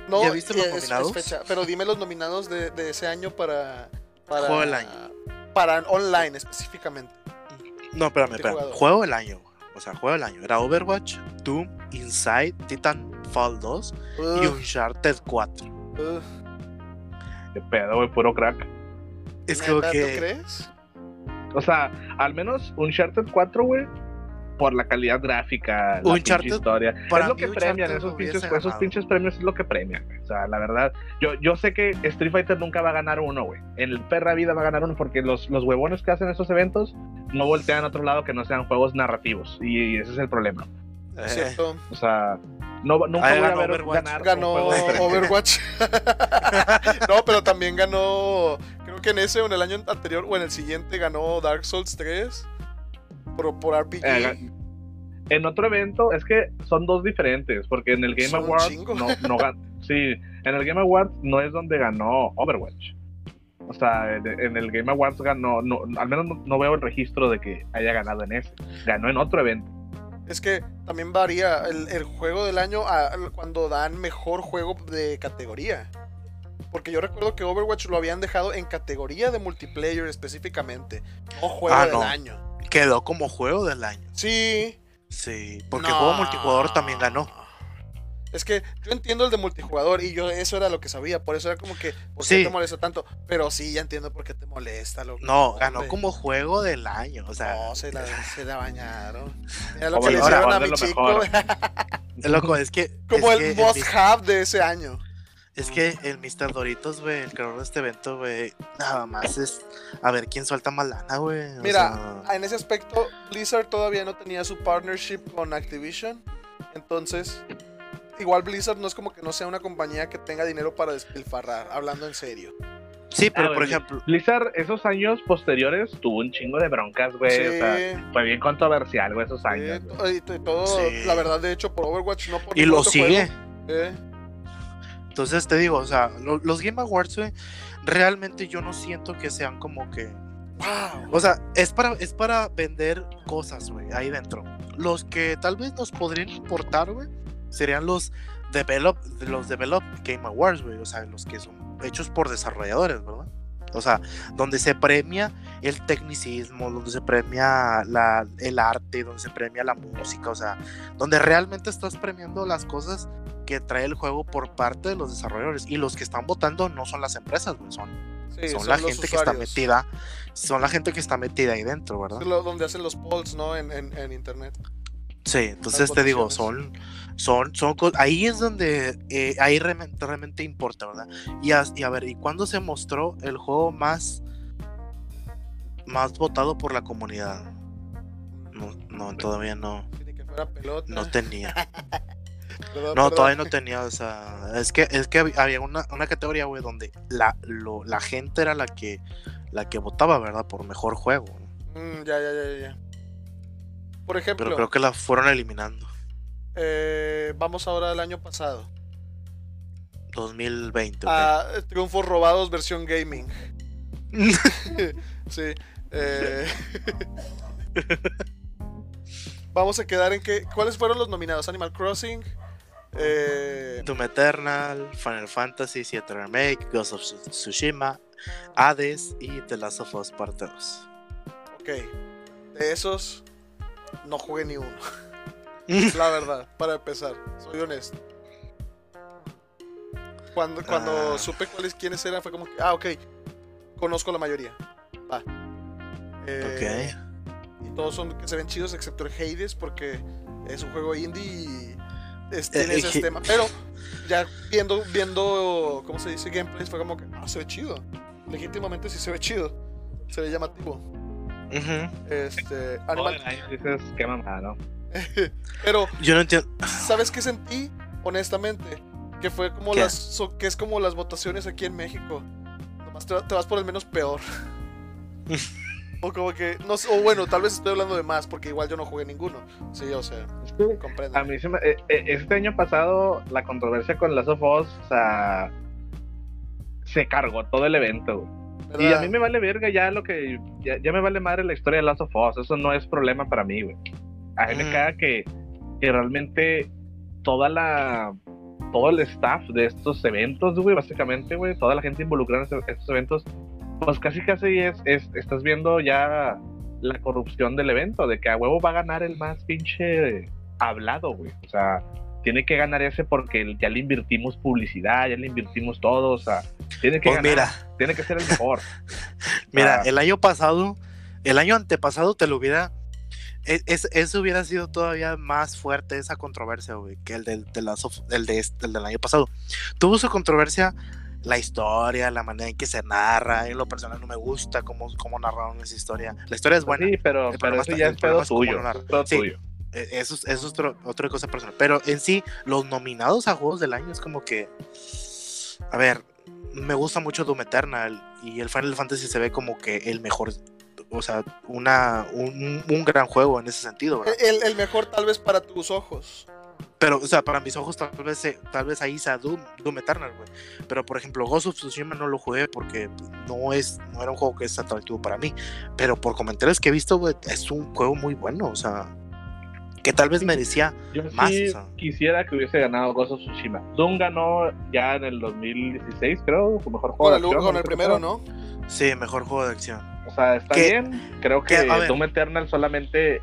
no, ¿Ya viste los es- es nominados? fecha, pero dime los nominados de, de ese año para, para. Juego del año. Para online específicamente. No, espérame, ¿Qué espérame. jugador? Juego del año. O sea, juego del año. Era Overwatch, Doom, Inside, Titanfall 2 y Uncharted 4. ugh. Qué pedo, güey, puro crack. Es ¿Neta, como ¿tú que. crees? O sea, al menos Uncharted 4, güey, por la calidad gráfica, la Uncharted, pinche historia. para es lo que premian, Uncharted esos pinches, esos pinches premios es lo que premian, güey. O sea, la verdad, yo, yo sé que Street Fighter nunca va a ganar uno, güey. En el perra vida va a ganar uno porque los, los huevones que hacen esos eventos no voltean a otro lado que no sean juegos narrativos. Y ese es el problema. eh, Es cierto. O sea, no, nunca voy a ganó ver Overwatch. ganar un Ganó. Overwatch. no, pero también ganó. Que en ese o en el año anterior o en el siguiente ganó Dark Souls 3. Por, por RPG. Eh, En otro evento, es que son dos diferentes, porque en el Game Son Awards no, no sí, en el Game Awards no es donde ganó Overwatch. O sea, en, en el Game Awards ganó, no, al menos no, no veo el registro de que haya ganado en ese. Ganó en otro evento. Es que también varía el, el juego del año a- cuando dan mejor juego de categoría. Porque yo recuerdo que Overwatch lo habían dejado en categoría de multiplayer específicamente, no juego Ah, del no. año. quedó como juego del año. Sí. Sí, porque No. juego multijugador también ganó. Es que yo entiendo el de multijugador y yo eso era lo que sabía, por eso era como que, ¿por qué Sí. te molesta tanto? Pero sí, ya entiendo por qué te molesta. No, ganó hombre. como juego del año. O sea, No, se la, se la bañaron. Mira lo Como que le hicieron a de mi lo chico. loco, es que. como es el que must have de ese año. Es que el Mr. Doritos, güey, el creador de este evento, güey, nada más es a ver quién suelta más lana, güey. Mira, sea, en ese aspecto, Blizzard todavía no tenía su partnership con Activision. Entonces, igual Blizzard no es como que no sea una compañía que tenga dinero para despilfarrar, hablando en serio. sí, pero Ah, por ejemplo, Blizzard, esos años posteriores, tuvo un chingo de broncas, güey. Sí. O sea, fue bien controversial, güey, esos años. to- y to- y todo, Sí. la verdad, de hecho, por Overwatch, no por y lo sigue. juego. Eh, Entonces te digo, o sea, lo- los Game Awards, realmente yo no siento que sean como que. wow. O sea, es para, es para vender cosas, güey, ahí dentro. Los que tal vez nos podrían importar, güey, serían los Develop, los Develop Game Awards, güey. O sea, los que son hechos por desarrolladores, ¿verdad? O sea, donde se premia el tecnicismo, donde se premia la, el arte, donde se premia la música, o sea, donde realmente estás premiando las cosas que trae el juego por parte de los desarrolladores. Y los que están votando no son las empresas, güey, son, Sí, son, la gente que está metida, son la gente que está metida ahí dentro, ¿verdad? Es lo- donde hacen los polls, ¿no? En, en, en internet. Sí, entonces te digo, son, son, son, ahí es donde, eh, ahí realmente, realmente importa, ¿verdad? Y a, y a ver, ¿y cuándo se mostró el juego más, más votado por la comunidad? No, no, todavía no, no tenía. Perdón, No, perdón. todavía no tenía, o sea, es que, es que hab- había una, una categoría, güey, donde la, lo- la gente era la que, la que votaba, ¿verdad? Por mejor juego. Mm, ya, ya, ya, ya. Por ejemplo, Pero creo que la fueron eliminando. eh, vamos ahora al año pasado. 2020, ok. A eh, Triunfos Robados versión gaming. sí. eh, Vamos a quedar en que. ¿Cuáles fueron los nominados? Animal Crossing. Eh, Doom Eternal, Final Fantasy VII Remake, Ghost of Tsu- Tsushima, Hades y The Last of Us Parte 2. ok. De esos, no jugué ni uno. La verdad, para empezar. Soy honesto. Cuando, cuando Ah. supe cuáles quiénes eran, fue como que, ah, ok. Conozco la mayoría. Va. Eh, Y todos son que se ven chidos, excepto el Hades, porque es un juego indie y es- tiene Eh, ese eh, tema. Pero ya viendo, viendo, ¿cómo se dice? Gameplays, fue como que, ah, se ve chido. Legítimamente sí se ve chido. Se ve llamativo. Ujú. Este, Todo Animal. dices, qué mamada, ¿no? Pero, Yo no entiendo. ¿sabes qué sentí? Honestamente, que fue como ¿Qué? las, so- que es como las votaciones aquí en México. Nomás te, te vas por el menos peor. o como que, no o bueno, tal vez estoy hablando de más, porque igual yo no jugué ninguno. Sí, o sea, que comprendo. A mí se me- eh, eh, este año pasado la controversia con Last of Us, o sea, se cargó todo el evento. güey. Y a ¿verdad? mí me vale verga ya lo que. Ya, ya me vale madre la historia de Last of Us. Eso no es problema para mí, güey. A mí me Mm. caga que, que realmente toda la. Todo el staff de estos eventos, güey, básicamente, güey, toda la gente involucrada en estos- estos eventos, pues casi casi es, es. Estás viendo ya la corrupción del evento, de que a huevo va a ganar el más pinche hablado, güey. O sea, tiene que ganar ese porque ya le invertimos publicidad, ya le invertimos todo, o sea, tiene que Pues ganar, mira, tiene que ser el mejor. mira, Ah. el año pasado, el año antepasado te lo hubiera. e- es- eso hubiera sido todavía más fuerte esa controversia, güey, que el del, de Last of- el de este- el del año pasado. Tuvo su controversia la historia, la manera en que se narra. En lo personal no me gusta cómo, cómo narraron esa historia. La historia es buena. Sí, pero, pero eso está- ya es pedo tuyo. es pedo Sí. tuyo. Eh, Eso, es- eso es otro- otra cosa personal. Pero en sí, los nominados a juegos del año es como que. A ver, me gusta mucho Doom Eternal y el Final Fantasy se ve como que el mejor. O sea, una, un, un gran juego en ese sentido, ¿verdad? El, el mejor tal vez para tus ojos. Pero, o sea, para mis ojos tal vez, tal vez ahí sea Doom, Doom Eternal, güey. Pero, por ejemplo, Ghost of Tsushima no lo jugué porque no es no era un juego que es atractivo para mí. Pero por comentarios que he visto, güey, es un juego muy bueno, o sea, que tal vez merecía Yo Más, sí o sea. quisiera que hubiese ganado Ghost of Tsushima. Doom ganó ya en el 2016, creo, su mejor juego Con de el, acción, con el primero, ¿no? Sí, mejor juego de acción. O sea, está Que- bien. Creo que. Doom Eternal solamente eh,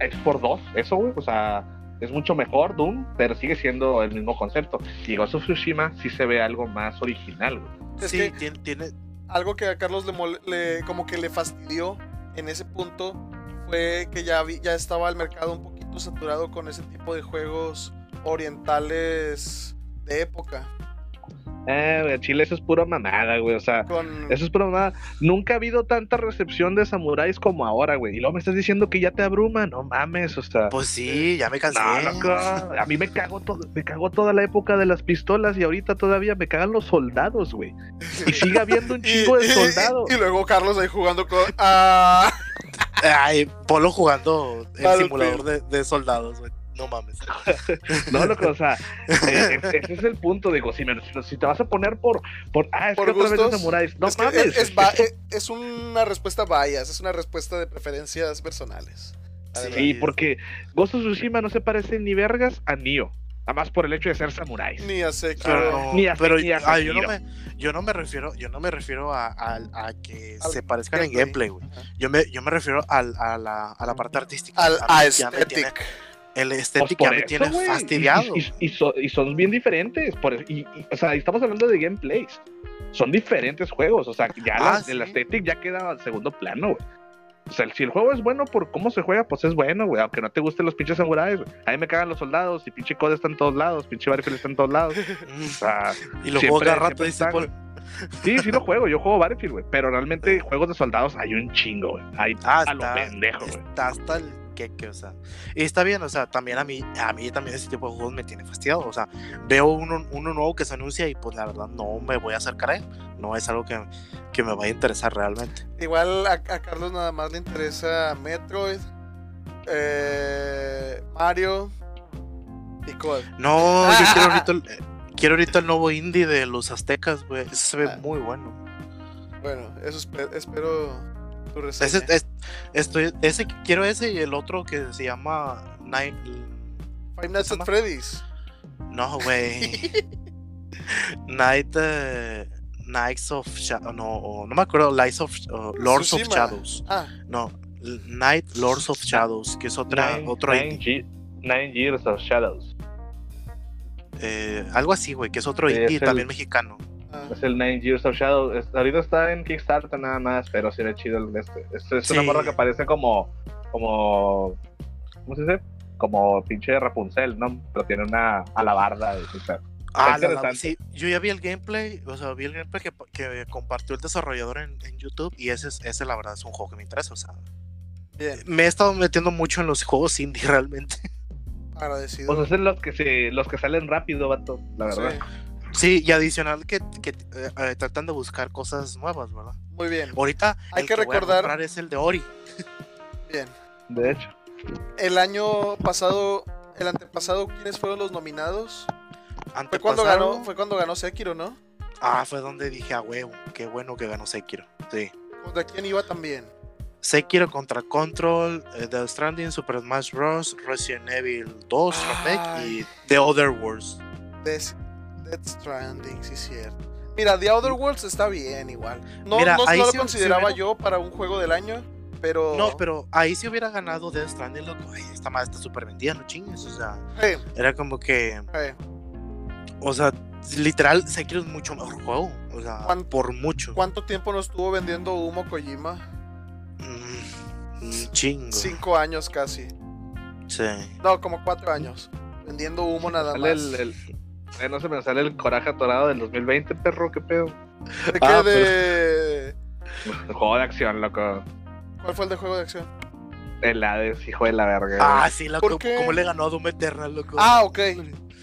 es por dos, eso, güey. O sea, es mucho mejor Doom, pero sigue siendo el mismo concepto. Y Ghost of Tsushima sí se ve algo más original, güey. Es sí, que tiene, tiene- algo que a Carlos le, mol- le- como que le fastidió en ese punto fue que ya, vi- ya estaba el mercado un poquito saturado con ese tipo de juegos orientales de época. Eh, güey, Chile, eso es pura mamada, güey. O sea, Con, eso es pura mamada. Nunca ha habido tanta recepción de samuráis como ahora, güey. Y luego me estás diciendo que ya te abruma. No mames, o sea. Pues sí, ya me cansé. No, loco, a mí me cago todo, me cagó toda la época de las pistolas y ahorita todavía me cagan los soldados, güey. Y sigue habiendo un y, chingo de y- soldados. y luego Carlos ahí jugando con. Ah, Ay, Polo jugando el Battlefield. simulador de, de soldados, güey. No mames. No, loco, o sea, eh, ese ese es el punto, digo, si, me- si- te vas a poner por, por ah, es Por que otra vez gustos, samuráis, no es, mames. es, es va- es- es una respuesta bias, es una respuesta de preferencias personales. Sí, porque Ghost of Tsushima no se parece ni vergas a Nioh, nada más por el hecho de ser samuráis. Ni a Sekiro. Pero, Ni a- pero ni a ah, yo no me yo no me refiero yo no me refiero a, a- a que Al se parezcan en gameplay. gameplay, güey. Yo me yo me refiero al- a, la, a la parte artística. Al A a mí ya me tiene- aesthetic. el Pues estética por me tiene güey, y- fastidiado. Y, y- y so- y son bien diferentes. Por, y, y- o sea, estamos hablando de gameplays. Son diferentes juegos. O sea, ya Ah, la- sí. el aesthetic ya queda al segundo plano, güey. O sea, si el juego es bueno por cómo se juega, pues es bueno, güey. Aunque no te gusten los pinches samuráis, güey. A mí me cagan los soldados y pinche Code está en todos lados, pinche Battlefield está en todos lados. O sea, y lo juego cada rato dice güey. Sí, sí lo juego, yo juego Battlefield, güey. Pero realmente juegos de soldados hay un chingo, güey. Hay Ah, a lo está, pendejo, güey. está hasta el queque, o sea. Y está bien, o sea, también a mí, a mí también ese tipo de juegos me tiene fastidiado. O sea, veo uno, uno nuevo que se anuncia y pues la verdad no me voy a acercar a él. No es algo que, que me vaya a interesar realmente. Igual a, a Carlos nada más le interesa Metroid, eh, Mario y COD. No, yo quiero ahorita el, quiero ahorita el nuevo indie de los aztecas, güey. Ese se ve Ah. muy bueno. Bueno, eso espe- espero tu reseña. Ese, es- estoy, ese quiero ese y el otro que se llama Night. Five Nights ¿cómo at? Freddy's. No, güey. Night. eh, Knights of Shadows. No, no me acuerdo. Lights of, o Lords of Tsushima. Shadows. Ah, No, Night Lords of Shadows, que es otra, Nine- otro nine, Nine Years of Shadows. Eh, algo así, güey, que es otro Sí, indie es el- también mexicano. Es el Nine Years of Shadow. Es- ahorita está en Kickstarter nada más, pero sí era chido el este. Este es una Sí. morra que parece como. como. ¿Cómo se dice? Como pinche Rapunzel, ¿no? Pero tiene una alabarda. y, o sea, Ah, la- sí, yo ya vi el gameplay, o sea, vi el gameplay que, que compartió el desarrollador en, en YouTube y ese, es- ese la verdad es un juego que me interesa, o sea, me he estado metiendo mucho en los juegos indie realmente. agradecido. Pues es los que se, los que salen rápido, vato, la verdad. Sí, Sí, y adicional que, que, eh, eh, tratan de buscar cosas nuevas, ¿verdad? muy bien, Ahorita Hay el que voy a recordar- comprar es el de Ori. bien. De hecho. El año pasado, el antepasado, ¿quiénes fueron los nominados? Fue cuando Antepasado- ganó, fue cuando ganó Sekiro, ¿no? Ah, fue donde dije a huevo, qué bueno que ganó Sekiro. Sí. ¿Contra quién iba también? Sekiro contra Control, eh, The Stranding, Super Smash Bros, Resident Evil 2 Ay. Remake y The Other Worlds. Death, Death Stranding, sí, cierto. Mira, The Outer Worlds está bien igual. No, Mira, no, lo sí- consideraba sí yo para un juego del año, pero... No, pero ahí si hubiera ganado Death Stranding, loco, ay, esta madre está súper vendida, no chingues, o sea, Eh, era como que, eh, o sea, literal, Sekiro es mucho mejor juego, o sea, ¿Cuán- por mucho. ¿Cuánto tiempo nos estuvo vendiendo humo Kojima? Mm, un chingo. Cinco años casi. Sí. No, como cuatro años. Vendiendo humo nada más. el, el- no se me sale el coraje atorado del 2020, perro, qué pedo. ¿De qué? Ah, de... El juego de acción, loco. ¿Cuál fue el de juego de acción? El Hades, hijo de la verga. Ah, sí, loco, ¿Por qué? como le ganó a Doom Eternal, loco. Ah, ok.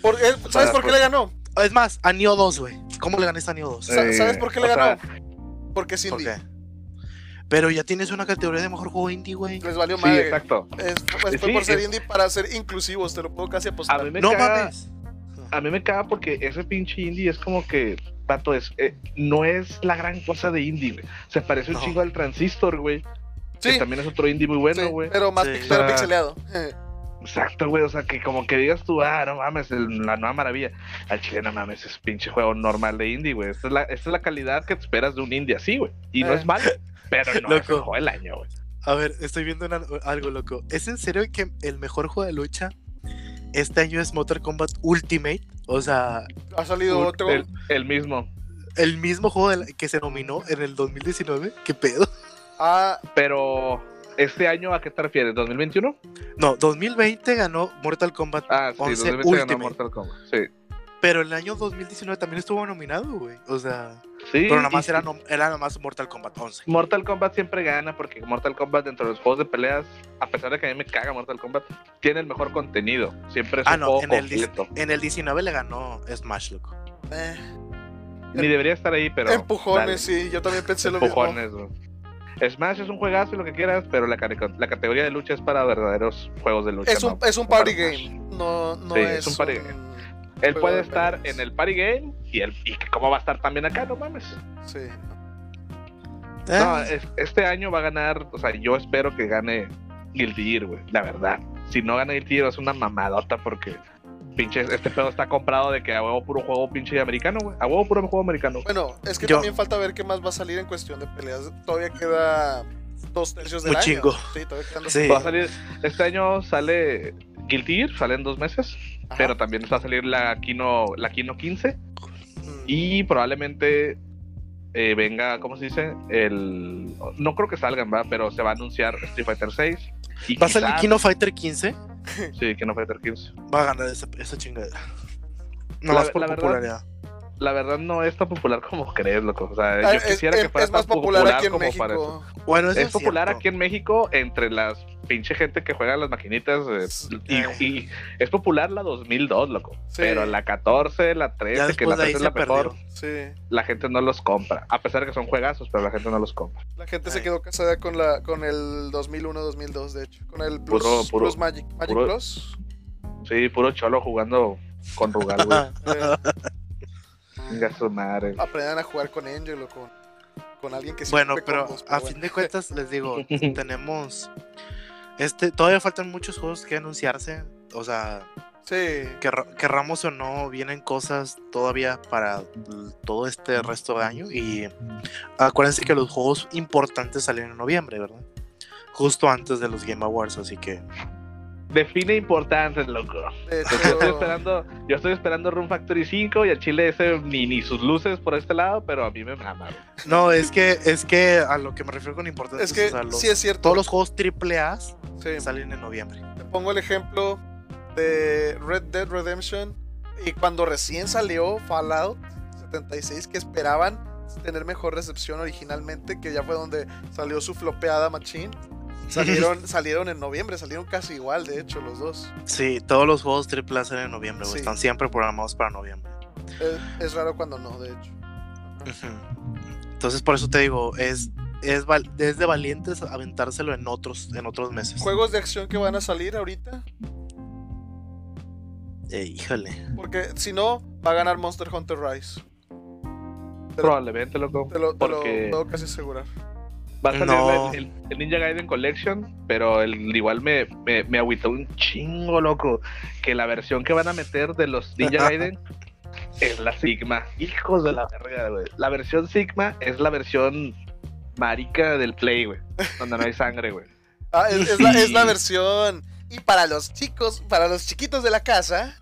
Por- ¿Sabes Para- por qué le ganó? Es más, a Nioh 2, güey. ¿Cómo le gané a Nioh 2? Sa- Eh, ¿Sabes por qué le o sea, ganó? Porque es ¿Por indie. Pero ya tienes una categoría de mejor juego indie, güey. Les valió Sí, madre. exacto. Es, pues, fue por ser es- indie para ser inclusivos, te lo puedo casi A apostar. mí me No caga, mames. A mí me caga porque ese pinche indie es como que, pato, es, eh, no es la gran cosa de indie, güey. Se parece un chingo al Transistor, güey. Sí, Que también es otro indie muy bueno, sí, güey. pero más Sí. pero pixeleado. Exacto, güey. O sea, que como que digas tú, ah, no mames, el- la nueva maravilla. Al chile, no mames, es pinche juego normal de indie, güey. Esta es la, esta es la calidad que te esperas de un indie así, güey. Y no Eh. es malo, pero no es el Loco. juego del año, güey. A ver, estoy viendo una- algo loco. ¿Es en serio que el mejor juego de lucha este año es Mortal Kombat Ultimate? O sea, Ha salido Un- otro. El, el mismo. el mismo juego del- que se nominó en el 2019. ¿Qué pedo? Ah, Pero, ¿este año a qué te refieres? ¿2021? No, 2020 ganó Mortal Kombat Ah, sí, 11 2020 ganó Ultimate. Mortal Kombat. Sí. Pero el año 2019 también estuvo nominado, güey. O sea, Sí, pero nada más era, sí. nom- era nada más Mortal Kombat 11. Mortal Kombat siempre gana porque Mortal Kombat dentro de los juegos de peleas, a pesar de que a mí me caga Mortal Kombat, tiene el mejor contenido. Siempre es Ah, un no, juego en el, completo. en el 19 le ganó Smash, loco. eh, Ni debería estar ahí, pero. empujones, sí, yo también pensé dale, lo mismo. empujones, güey. Smash es un juegazo y lo que quieras, pero la, cate- la categoría de lucha es para verdaderos juegos de lucha. Es un, ¿no? es un party game, no, no Sí, es, es un party game. Él de puede estar en el party game y, el, y cómo va a estar también acá, no mames. Sí. No, Eh, es- este año va a ganar, o sea, yo espero que gane Guilty Gear, güey, la verdad. Si no gana Guilty Gear es una mamadota porque pinche este pedo está comprado de que a huevo puro juego pinche americano, güey. A huevo puro juego americano. Bueno, es que Yo- también falta ver qué más va a salir en cuestión de peleas. Todavía queda dos tercios del Un año. chingo. Sí, todavía quedan dos Sí. Va a salir, este año sale Guilty Gear, sale en dos meses, Ajá. pero también va a salir la Kino, la Kino 15 Mm. y probablemente eh, venga, ¿cómo se dice? El... No creo que salgan, va, pero se va a anunciar Street Fighter 6. Y ¿Va a salir quizás- Kino Fighter 15? Sí, Kino Fighter 15. Va a ganar esa, esa chingadera. No La- más por la verdad, popularidad. La verdad no es tan popular como crees, loco. O sea, Ah, yo es, quisiera es- que fuera es más tan popular, aquí en como para México. Bueno, eso Es popular cierto. aquí en México entre las pinche gente que juega las maquinitas. eh, y, Eh. y es popular la 2002, loco. Sí. Pero la 14, la 13, Ya que la de ahí 13 es se la mejor. Sí. la gente no los compra. A pesar de que son juegazos, pero la gente no los compra. La gente se Ay. quedó casada con la con el 2001-2002, de hecho. Con el Plus, Puro- puro- Plus Magic. Magic puro- Plus. Sí, puro cholo jugando con Rugal, güey. Venga su madre. aprendan a jugar con Angel o con, con alguien que sí Bueno, pero combos, a bueno. fin de cuentas les digo, tenemos este todavía faltan muchos juegos que anunciarse, o sea, Sí. querra- querramos o no, vienen cosas todavía para todo este resto de año y acuérdense que los juegos importantes salen en noviembre, ¿verdad? Justo antes de los Game Awards, así que define importantes, loco. Yo estoy esperando, yo estoy esperando Room Factory 5 y al chile ese ni, ni sus luces por este lado, pero a mí me mama. No, es que, es que a lo que me refiero con importante es que o sea, los- sí es cierto. todos los juegos triple A Sí. salen en noviembre. Te pongo el ejemplo de Red Dead Redemption y cuando recién salió Fallout 76 que esperaban tener mejor recepción originalmente, que ya fue donde salió su flopeada machine. Salieron, salieron en noviembre, salieron casi igual, de hecho, los dos. Sí, todos los juegos triple A salen en noviembre, güey. Sí. Están siempre programados para noviembre. Es, es raro cuando no, de hecho. Entonces, por eso te digo, es, es, de valientes aventárselo en otros, en otros meses. Juegos de acción que van a salir ahorita, Eh, híjole. porque si no, va a ganar Monster Hunter Rise. Te Probablemente, loco. te lo- te lo puedo casi asegurar. Va a salir No. el, el- el Ninja Gaiden Collection, pero el, igual me, me, me agüitó un chingo, loco. Que la versión que van a meter de los Ninja Gaiden es la Sigma. Hijos de la verga, güey. La versión Sigma es la versión marica del Play, güey. Donde no hay sangre, güey. Ah, es, es la, es la Sí. versión. Y para los chicos, para los chiquitos de la casa,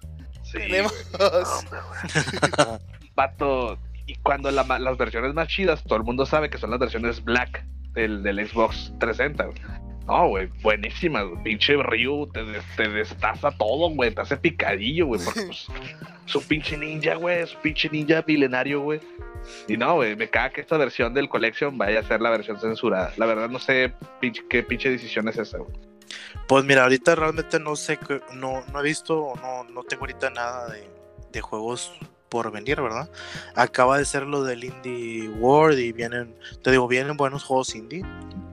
Sí, tenemos. güey. Vato. Y cuando la ma- las versiones más chidas, todo el mundo sabe que son las versiones black del, del Xbox 360, güey. No, güey, buenísimas, güey. Pinche Ryu te, des- te destaza todo, güey. Te hace picadillo, güey. Porque pues, su pinche ninja, güey. Su pinche ninja milenario, güey. Y no, güey, me caga que esta versión del Collection vaya a ser la versión censurada. La verdad, no sé pinche- qué pinche decisión es esa, güey. Pues mira, ahorita realmente no sé, no, no he visto, no, no tengo ahorita nada de, de juegos por venir, ¿verdad? Acaba de ser lo del Indie World y vienen, te digo, vienen buenos juegos indie,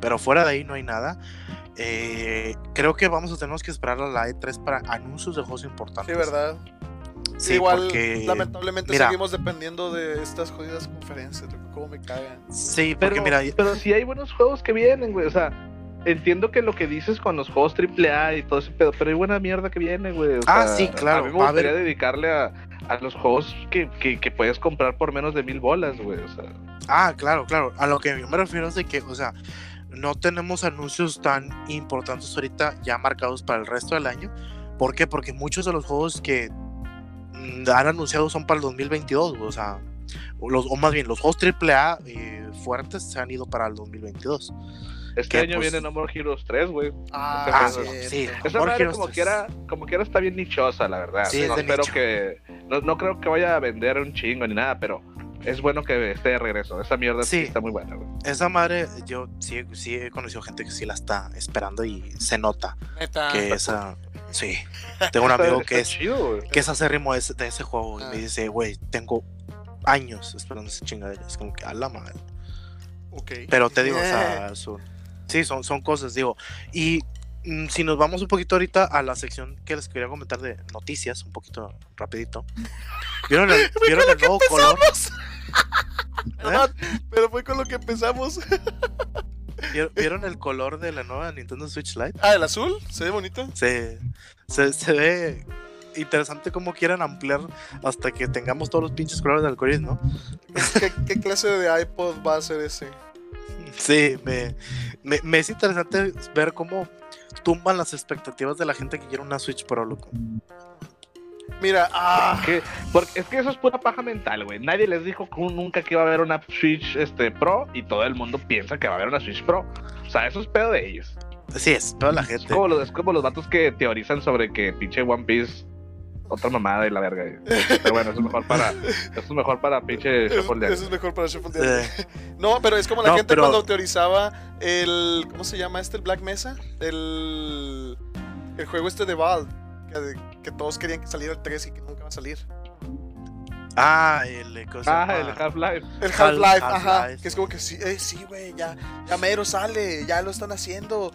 pero fuera de ahí no hay nada. Eh, creo que vamos a tener que esperar a la E3 para anuncios de juegos importantes. Sí, ¿verdad? Sí, Igual, porque... lamentablemente, mira. seguimos dependiendo de estas jodidas conferencias. Cómo me cagan. Sí, porque Pero, mira, pero sí hay buenos juegos que vienen, güey. O sea, entiendo que lo que dices con los juegos AAA y todo ese pedo, pero hay buena mierda que viene, güey. o Ah, sea, sí, claro, A mí me a gustaría haber- dedicarle a, a los juegos que, que, puedes comprar por menos de mil bolas, güey. Ah, claro, claro. A lo que yo me refiero es de que, o sea, no tenemos anuncios tan importantes ahorita ya marcados para el resto del año. ¿Por qué? Porque muchos de los juegos que han anunciado son para el 2022, o sea, los, o más bien los juegos AAA eh, fuertes se han ido para el 2022. Este ¿Qué, año pues? viene No More Heroes 3, güey. Ah, Ah, cierto. sí. Esa More madre como 3. quiera, como quiera está bien nichosa, la verdad. Sí, es no de espero nicho. que. No, no creo que vaya a vender un chingo ni nada, pero es bueno que esté de regreso. Esa mierda sí, Sí. está muy buena, güey. Esa madre, yo sí, sí he conocido gente que sí la está esperando y se nota Neta. que esa. Sí. Tengo un amigo que es chido, que es acérrimo de ese, de ese juego. Y Ah. me dice, güey, tengo años esperando esa chingadera. Es como que a la madre. Ok. Pero te digo, o sea, son, sí, son, son cosas, digo. Y mm, si nos vamos un poquito ahorita a la sección que les quería comentar de noticias, un poquito rapidito. ¿Vieron el, ¿vieron el nuevo color? Perdón, pero fue con lo que empezamos. ¿Vieron- ¿Vieron el color de la nueva Nintendo Switch Lite? Ah, el azul, se ve bonito. Se, se, se ve interesante cómo quieran ampliar hasta que tengamos todos los pinches colores del arcoíris, ¿no? ¿Qué, qué clase de iPod va a ser ese? Sí, me, me, me es interesante ver cómo tumban las expectativas de la gente que quiere una Switch Pro, loco. Mira, ah, Que- porque es que eso es pura paja mental, güey. Nadie les dijo que nunca que iba a haber una Switch este, Pro y todo el mundo piensa que va a haber una Switch Pro. O sea, eso es pedo de ellos. Sí, es toda la Es gente. como, los, es como los vatos que teorizan sobre que pinche One Piece, otra mamada y la verga. güey. Pero bueno, eso es mejor para, eso es mejor para pinche Shuffle eso es mejor para Shuffle de Eh. No, pero es como la No, gente pero- cuando teorizaba el. ¿Cómo se llama este? El Black Mesa. El. El juego este de Valve. Que, que todos querían que saliera el 3 y que nunca va a salir. ah, el. ¿cómo se Ah, el Half-Life. El Half-Life, Half- ajá. Que es como que sí, eh, sí, güey, ya, ya mero sale, ya lo están haciendo.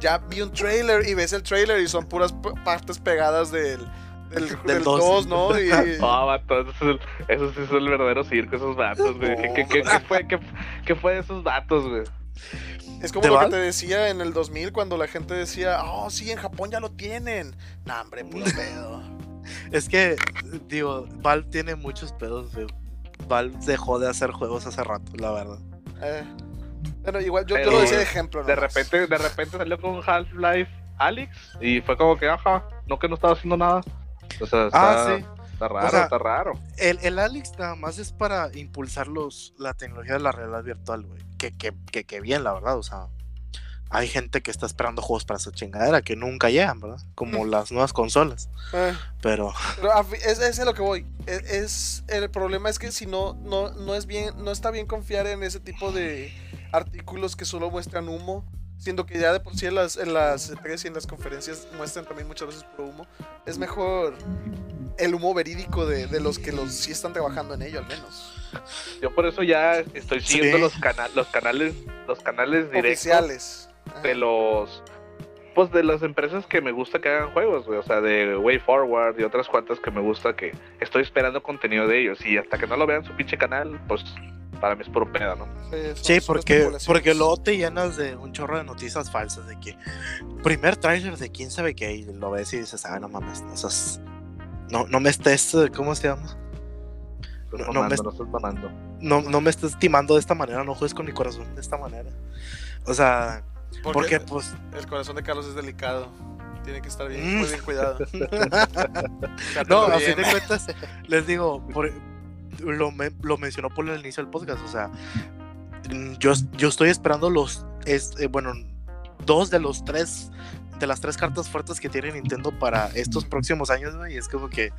Ya vi un trailer y ves el trailer y son puras partes pegadas del, del, del dos. 2, ¿no? Y, No, vato, eso, es el- eso sí es el verdadero circo, esos vatos, güey. ¿Qué, qué- qué- qué fue, qué, qué fue de esos vatos, güey? es como ¿De lo que te decía en el 2000 cuando la gente decía, oh, sí, en Japón ya lo tienen. Nah, hombre, puro pedo. Es que, digo, Valve tiene muchos pedos, güey. Valve dejó de hacer juegos hace rato, la verdad. Eh, bueno, igual yo, yo Pero lo decía de ejemplo. De nomás. repente, de repente salió con Half-Life Alex y fue como que, ajá, no que no estaba haciendo nada. O sea, Ah, está, sí. está raro, sea, está raro. El, el Alex nada más es para impulsar los, la tecnología de la realidad virtual, güey. Que, que, que, que bien, la verdad. O sea, hay gente que está esperando juegos para esa chingadera que nunca llegan, ¿verdad? Como las nuevas consolas. Eh, Pero, pero es, es a lo que voy. Es, es- el problema es que si no, no, no es bien, no está bien confiar en ese tipo de artículos que solo muestran humo. Siendo que ya de por sí en las, en las E3 y en las conferencias muestran también muchas veces puro humo. Es mejor el humo verídico de, de los que los sí están trabajando en ello, al menos. Yo por eso ya estoy siguiendo Sí. los, cana los canales, los canales directos Oficiales. De los pues de las empresas que me gusta que hagan juegos, güey, o sea, de Way Forward y otras cuantas que me gusta que estoy esperando contenido de ellos y hasta que no lo vean su pinche canal, pues para mí es puro pedo, ¿no? Sí, porque, porque luego te llenas de un chorro de noticias falsas de que primer tráiler de quién sabe qué y lo ves y dices, ah, no mames, no seas- no, no me estés, ¿cómo se llama? No, no me- no. No, no me estés timando de esta manera, no juegues con mi corazón de esta manera. O sea, porque pues el corazón de Carlos es delicado. Tiene que estar bien, Mm. muy bien cuidado. No, a fin de cuentas, les digo, por- lo, me- lo mencionó por el inicio del podcast, o sea, mm, yo, yo estoy esperando los, es, eh, bueno, dos de los tres, de las tres cartas fuertes que tiene Nintendo para estos próximos años, güey, y es como que,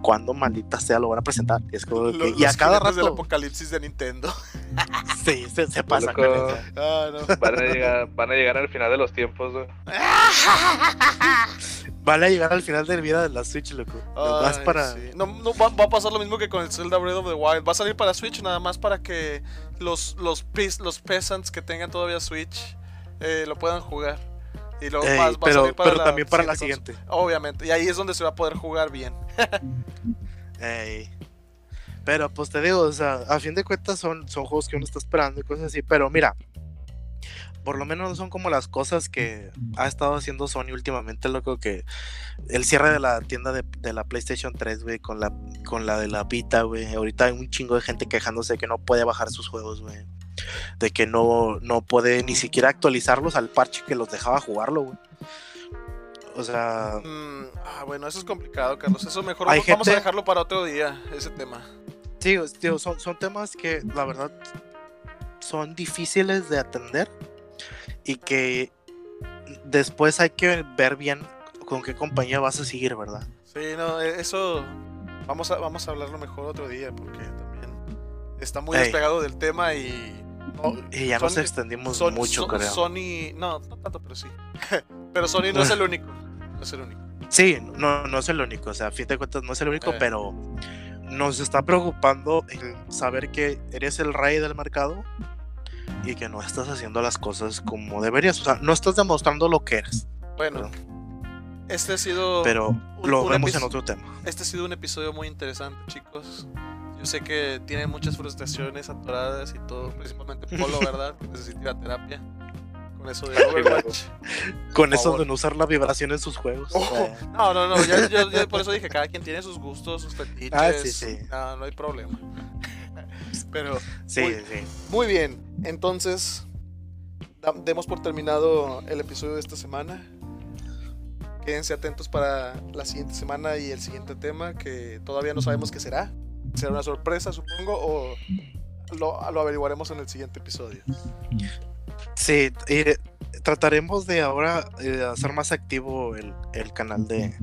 cuando maldita sea lo van a presentar? Y es como que, Lo- y a los cada jinetes del rato, apocalipsis de Nintendo. sí, se, se pasa. Loco. con eso. Ah, no. Van a llegar, van a llegar al final de los tiempos, güey. Van a llegar al final de vida de la Switch, loco. Nomás Ay, para... sí. No, no, va, va a pasar lo mismo que con el Zelda Breath of the Wild. Va a salir para Switch nada más para que los, los, los peasants que tengan todavía Switch eh, lo puedan jugar. Y luego Ey, va- a salir para pero también para la siguiente. Obviamente. Y ahí es donde se va a poder jugar bien. Ey. Pero pues te digo, o sea, a fin de cuentas son, son juegos que uno está esperando y cosas así. Pero mira, por lo menos no son como las cosas que ha estado haciendo Sony últimamente, loco, que el cierre de la tienda de, de la PlayStation 3, güey, con la, con la de la Vita, güey. Ahorita hay un chingo de gente quejándose de que no puede bajar sus juegos, güey. De que no, no puede ni siquiera actualizarlos al parche que los dejaba jugarlo, güey. O sea, Mm, ah, bueno, eso es complicado, Carlos. Eso mejor vamos, vamos a gente- dejarlo para otro día, ese tema. Sí, tío, son, son temas que la verdad son difíciles de atender y que después hay que ver bien con qué compañía vas a seguir, ¿verdad? Sí, no, e- eso vamos a, vamos a hablarlo mejor otro día porque también está muy Ey. despegado del tema y... no, Y ya nos extendimos Son- mucho, son- creo. Sony, no, no tanto, pero sí. pero Sony no es el único. No es el único. Sí, no, no es el único, o sea, a fin de cuentas no es el único, Eh. pero nos está preocupando el saber que eres el rey del mercado y que no estás haciendo las cosas como deberías, o sea, no estás demostrando lo que eres, Bueno, este ha sido. pero un- lo un vemos en otro tema. Este ha sido un episodio muy interesante, chicos. Yo sé que tienen muchas frustraciones atoradas y todo, principalmente Polo, ¿verdad? Necesita ir a terapia. Con eso de Overwatch. Con por eso favor. de no usar la vibración en sus juegos. Oh, no, no, no. Yo, yo- yo por eso dije, cada quien tiene sus gustos, sus fetiches. Ah, sí, sí. No, no hay problema. Pero Sí, Muy- sí. Muy bien, entonces demos por terminado el episodio de esta semana. Quédense atentos para la siguiente semana y el siguiente tema que todavía no sabemos qué será. Será una sorpresa, supongo, o lo, lo averiguaremos en el siguiente episodio. Sí, eh, trataremos de ahora eh, hacer más activo el, el canal de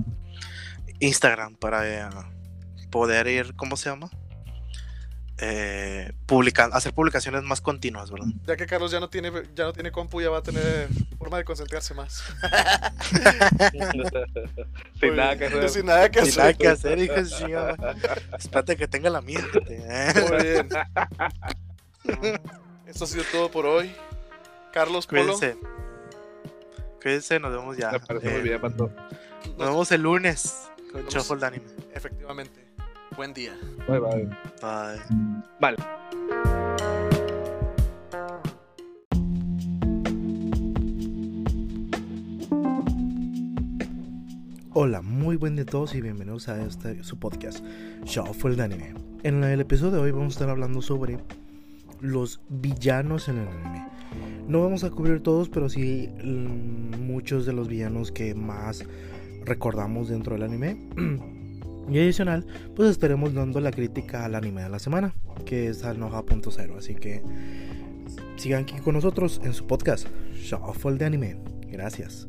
Instagram para eh, poder ir, ¿cómo se llama? Eh, publicar, hacer publicaciones más continuas, ¿verdad? Ya que Carlos ya no tiene ya no tiene compu, ya va a tener forma de concentrarse más. Sin nada que hacer. Sin nada que Sin hacer. nada que hacer, hijo de chingada. Espérate que tenga la mía. ¿eh? Muy bien. Esto ha sido todo por hoy. Carlos Polo. Cuídense. Cuídense, nos vemos ya. Me parece Eh, muy bien, Pato. Nos vemos el lunes con Shuffle de Anime. Efectivamente. Buen día. Bye, bye. Bye. Vale. Hola, muy buen día a todos y bienvenidos a este su podcast, Shuffle de Anime. En el episodio de hoy vamos a estar hablando sobre los villanos en el anime. No vamos a cubrir todos, pero sí muchos de los villanos que más recordamos dentro del anime. y adicional, pues estaremos dando la crítica al anime de la semana, que es al Noja.0. Así que sigan aquí con nosotros en su podcast, Shuffle de Anime. Gracias.